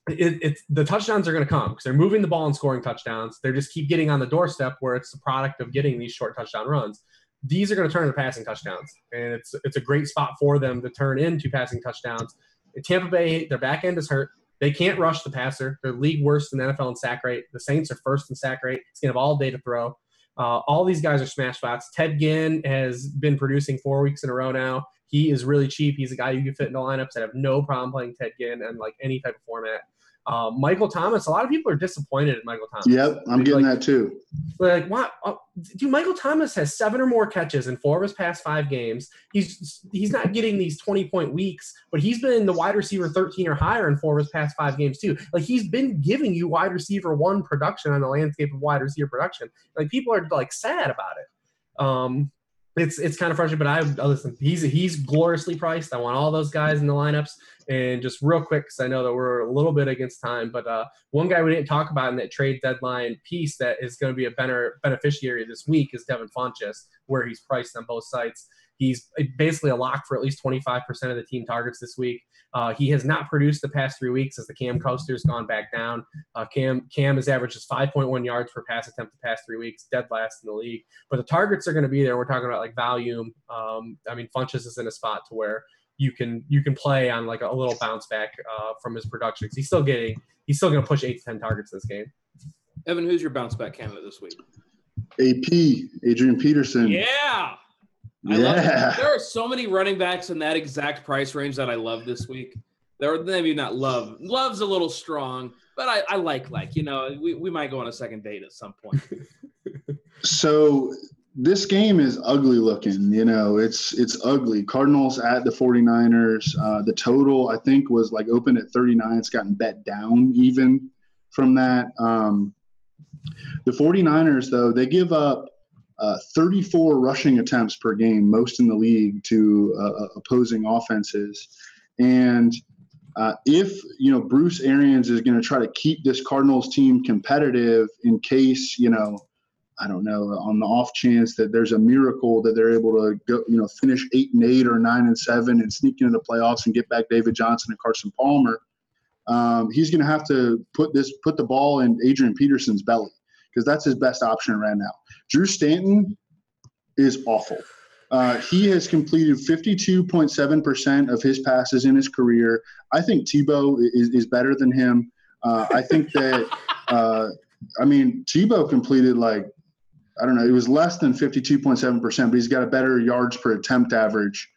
it, it's the touchdowns are going to come because they're moving the ball and scoring touchdowns. They just keep getting on the doorstep where it's the product of getting these short touchdown runs. These are going to turn into passing touchdowns, and it's it's a great spot for them to turn into passing touchdowns. Tampa Bay, their back end is hurt. They can't rush the passer. They're league worst in NFL in sack rate. The Saints are first in sack rate. It's going to have all day to throw. Uh, all these guys are smash spots. Ted Ginn has been producing four weeks in a row now. He is really cheap. He's a guy you can fit into lineups that have no problem playing Ted Ginn and like any type of format. Uh, Michael Thomas, a lot of people are disappointed in Michael Thomas. Yep, I'm getting like, that too. Like, what? Uh, dude, Michael Thomas has seven or more catches in four of his past five games. He's he's not getting these 20 point weeks, but he's been the wide receiver 13 or higher in four of his past five games too. Like he's been giving you wide receiver one production on the landscape of wide receiver production. Like people are like sad about it. Um, it's it's kind of frustrating, but I listen. He's he's gloriously priced. I want all those guys in the lineups. And just real quick, because I know that we're a little bit against time, but uh, one guy we didn't talk about in that trade deadline piece that is going to be a better beneficiary this week is Devin Funchess, where he's priced on both sites. He's basically a lock for at least 25% of the team targets this week. Uh, he has not produced the past three weeks as the Cam Coaster's gone back down. Uh, Cam Cam has averaged just 5.1 yards per pass attempt the past three weeks, dead last in the league. But the targets are going to be there. We're talking about like volume. Um, I mean, Funchess is in a spot to where you can you can play on like a little bounce back uh, from his production. He's still getting he's still going to push eight to ten targets this game. Evan, who's your bounce back candidate this week? AP Adrian Peterson. Yeah. I yeah. There are so many running backs in that exact price range that I love this week. There are maybe not love. Love's a little strong, but I, I like like, you know, we, we might go on a second date at some point. so this game is ugly looking. You know, it's it's ugly. Cardinals at the 49ers. Uh, the total I think was like open at 39. It's gotten bet down even from that. Um, the 49ers though they give up uh, 34 rushing attempts per game, most in the league to uh, uh opposing offenses, and uh, if you know Bruce Arians is going to try to keep this Cardinals team competitive in case you know I don't know, on the off chance that there's a miracle that they're able to go, you know, finish eight and eight or nine and seven and sneak into the playoffs and get back David Johnson and Carson Palmer, um, he's going to have to put this, put the ball in Adrian Peterson's belly because that's his best option right now. Drew Stanton is awful. Uh, he has completed 52.7% of his passes in his career. I think Tebow is, is better than him. Uh, I think that, uh, I mean, Tebow completed like I don't know, it was less than 52.7%, but he's got a better yards per attempt average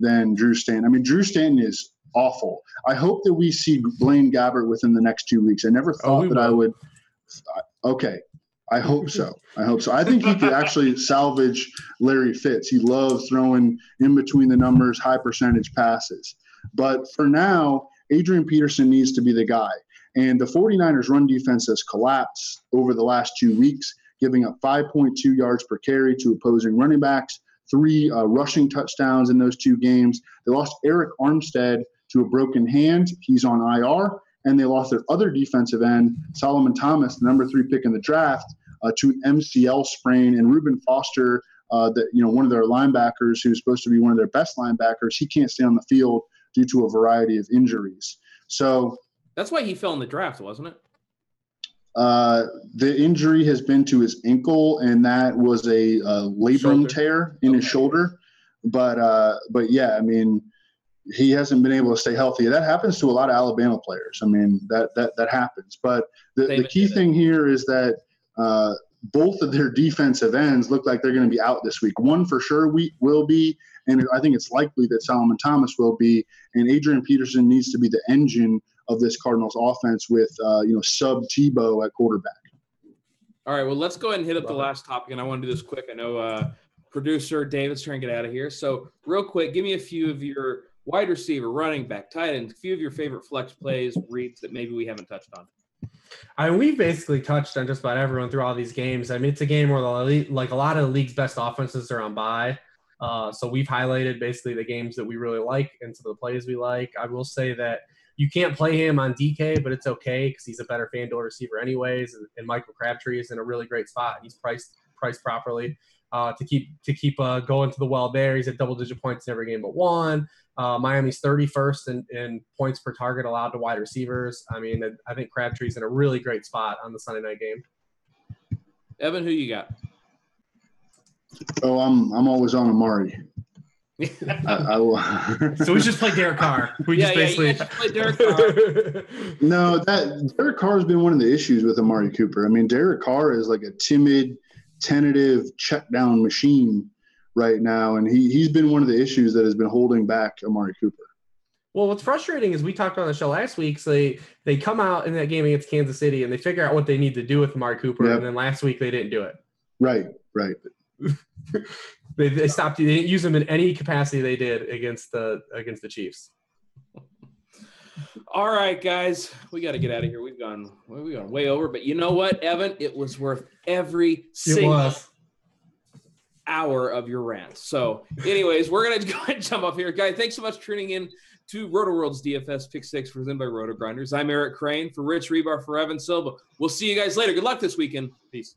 than Drew Stanton. I mean, Drew Stanton is awful. I hope that we see Blaine Gabbert within the next two weeks. I never oh, thought oh, that will. I would. Okay. I hope so. I hope so. I think he could actually salvage Larry Fitz. He loves throwing in between the numbers, high percentage passes. But for now, Adrian Peterson needs to be the guy. And the 49ers run defense has collapsed over the last two weeks giving up 5.2 yards per carry to opposing running backs, three uh, rushing touchdowns in those two games. They lost Arik Armstead to a broken hand. He's on IR. And they lost their other defensive end, Solomon Thomas, the number three pick in the draft, uh, to an MCL sprain. And Reuben Foster, uh, that you know one of their linebackers, who's supposed to be one of their best linebackers, he can't stay on the field due to a variety of injuries. So that's why he fell in the draft, wasn't it? Uh, the injury has been to his ankle, and that was a, a labrum shoulder. tear in okay. his shoulder. But uh, but yeah, I mean, he hasn't been able to stay healthy. That happens to a lot of Alabama players. I mean, that that that happens. But the, the key thing here is that uh, both of their defensive ends look like they're going to be out this week. One for sure we will be, and I think it's likely that Solomon Thomas will be. And Adrian Peterson needs to be the engine of this Cardinals offense with uh, you know sub Tebow at quarterback. All right, well let's go ahead and hit up the last topic, and I want to do this quick. I know uh, producer David's trying to get out of here, so real quick, give me a few of your wide receiver, running back, tight end, a few of your favorite flex plays, reads that maybe we haven't touched on. I mean, we've basically touched on just about everyone through all these games. I mean, it's a game where the like a lot of the league's best offenses are on bye. Uh, so we've highlighted basically the games that we really like and some of the plays we like. I will say that you can't play him on DK, but it's okay because he's a better FanDuel receiver anyways. And, and, Michael Crabtree is in a really great spot. He's priced priced properly uh, to keep to keep uh, going to the well there. He's at double digit points in every game but one. Uh, Miami's 31st in, in points per target allowed to wide receivers. I mean, I think Crabtree's in a really great spot on the Sunday night game. Evan, who you got? Oh, I'm I'm always on Amari. I, I so we just play Derek Carr. We yeah, just yeah, basically play Derek Carr. no, that Derek Carr has been one of the issues with Amari Cooper. I mean, Derek Carr is like a timid, tentative check down machine right now, and he he's been one of the issues that has been holding back Amari Cooper. Well, what's frustrating is we talked on the show last week. So they they come out in that game against Kansas City and they figure out what they need to do with Amari Cooper, Yep. and then last week they didn't do it. Right, right. They, they stopped. They didn't use him in any capacity they did against the against the Chiefs. All right, guys, we got to get out of here. We've gone, we've gone way over, but you know what, Evan? It was worth every single hour of your rant. So, anyways, we're gonna go ahead and jump off here, guys. Thanks so much for tuning in to Rotoworld's DFS Pick Six presented by RotoGrinders. I'm Eric Crain for Rich Hribar for Evan Silva. We'll see you guys later. Good luck this weekend. Peace.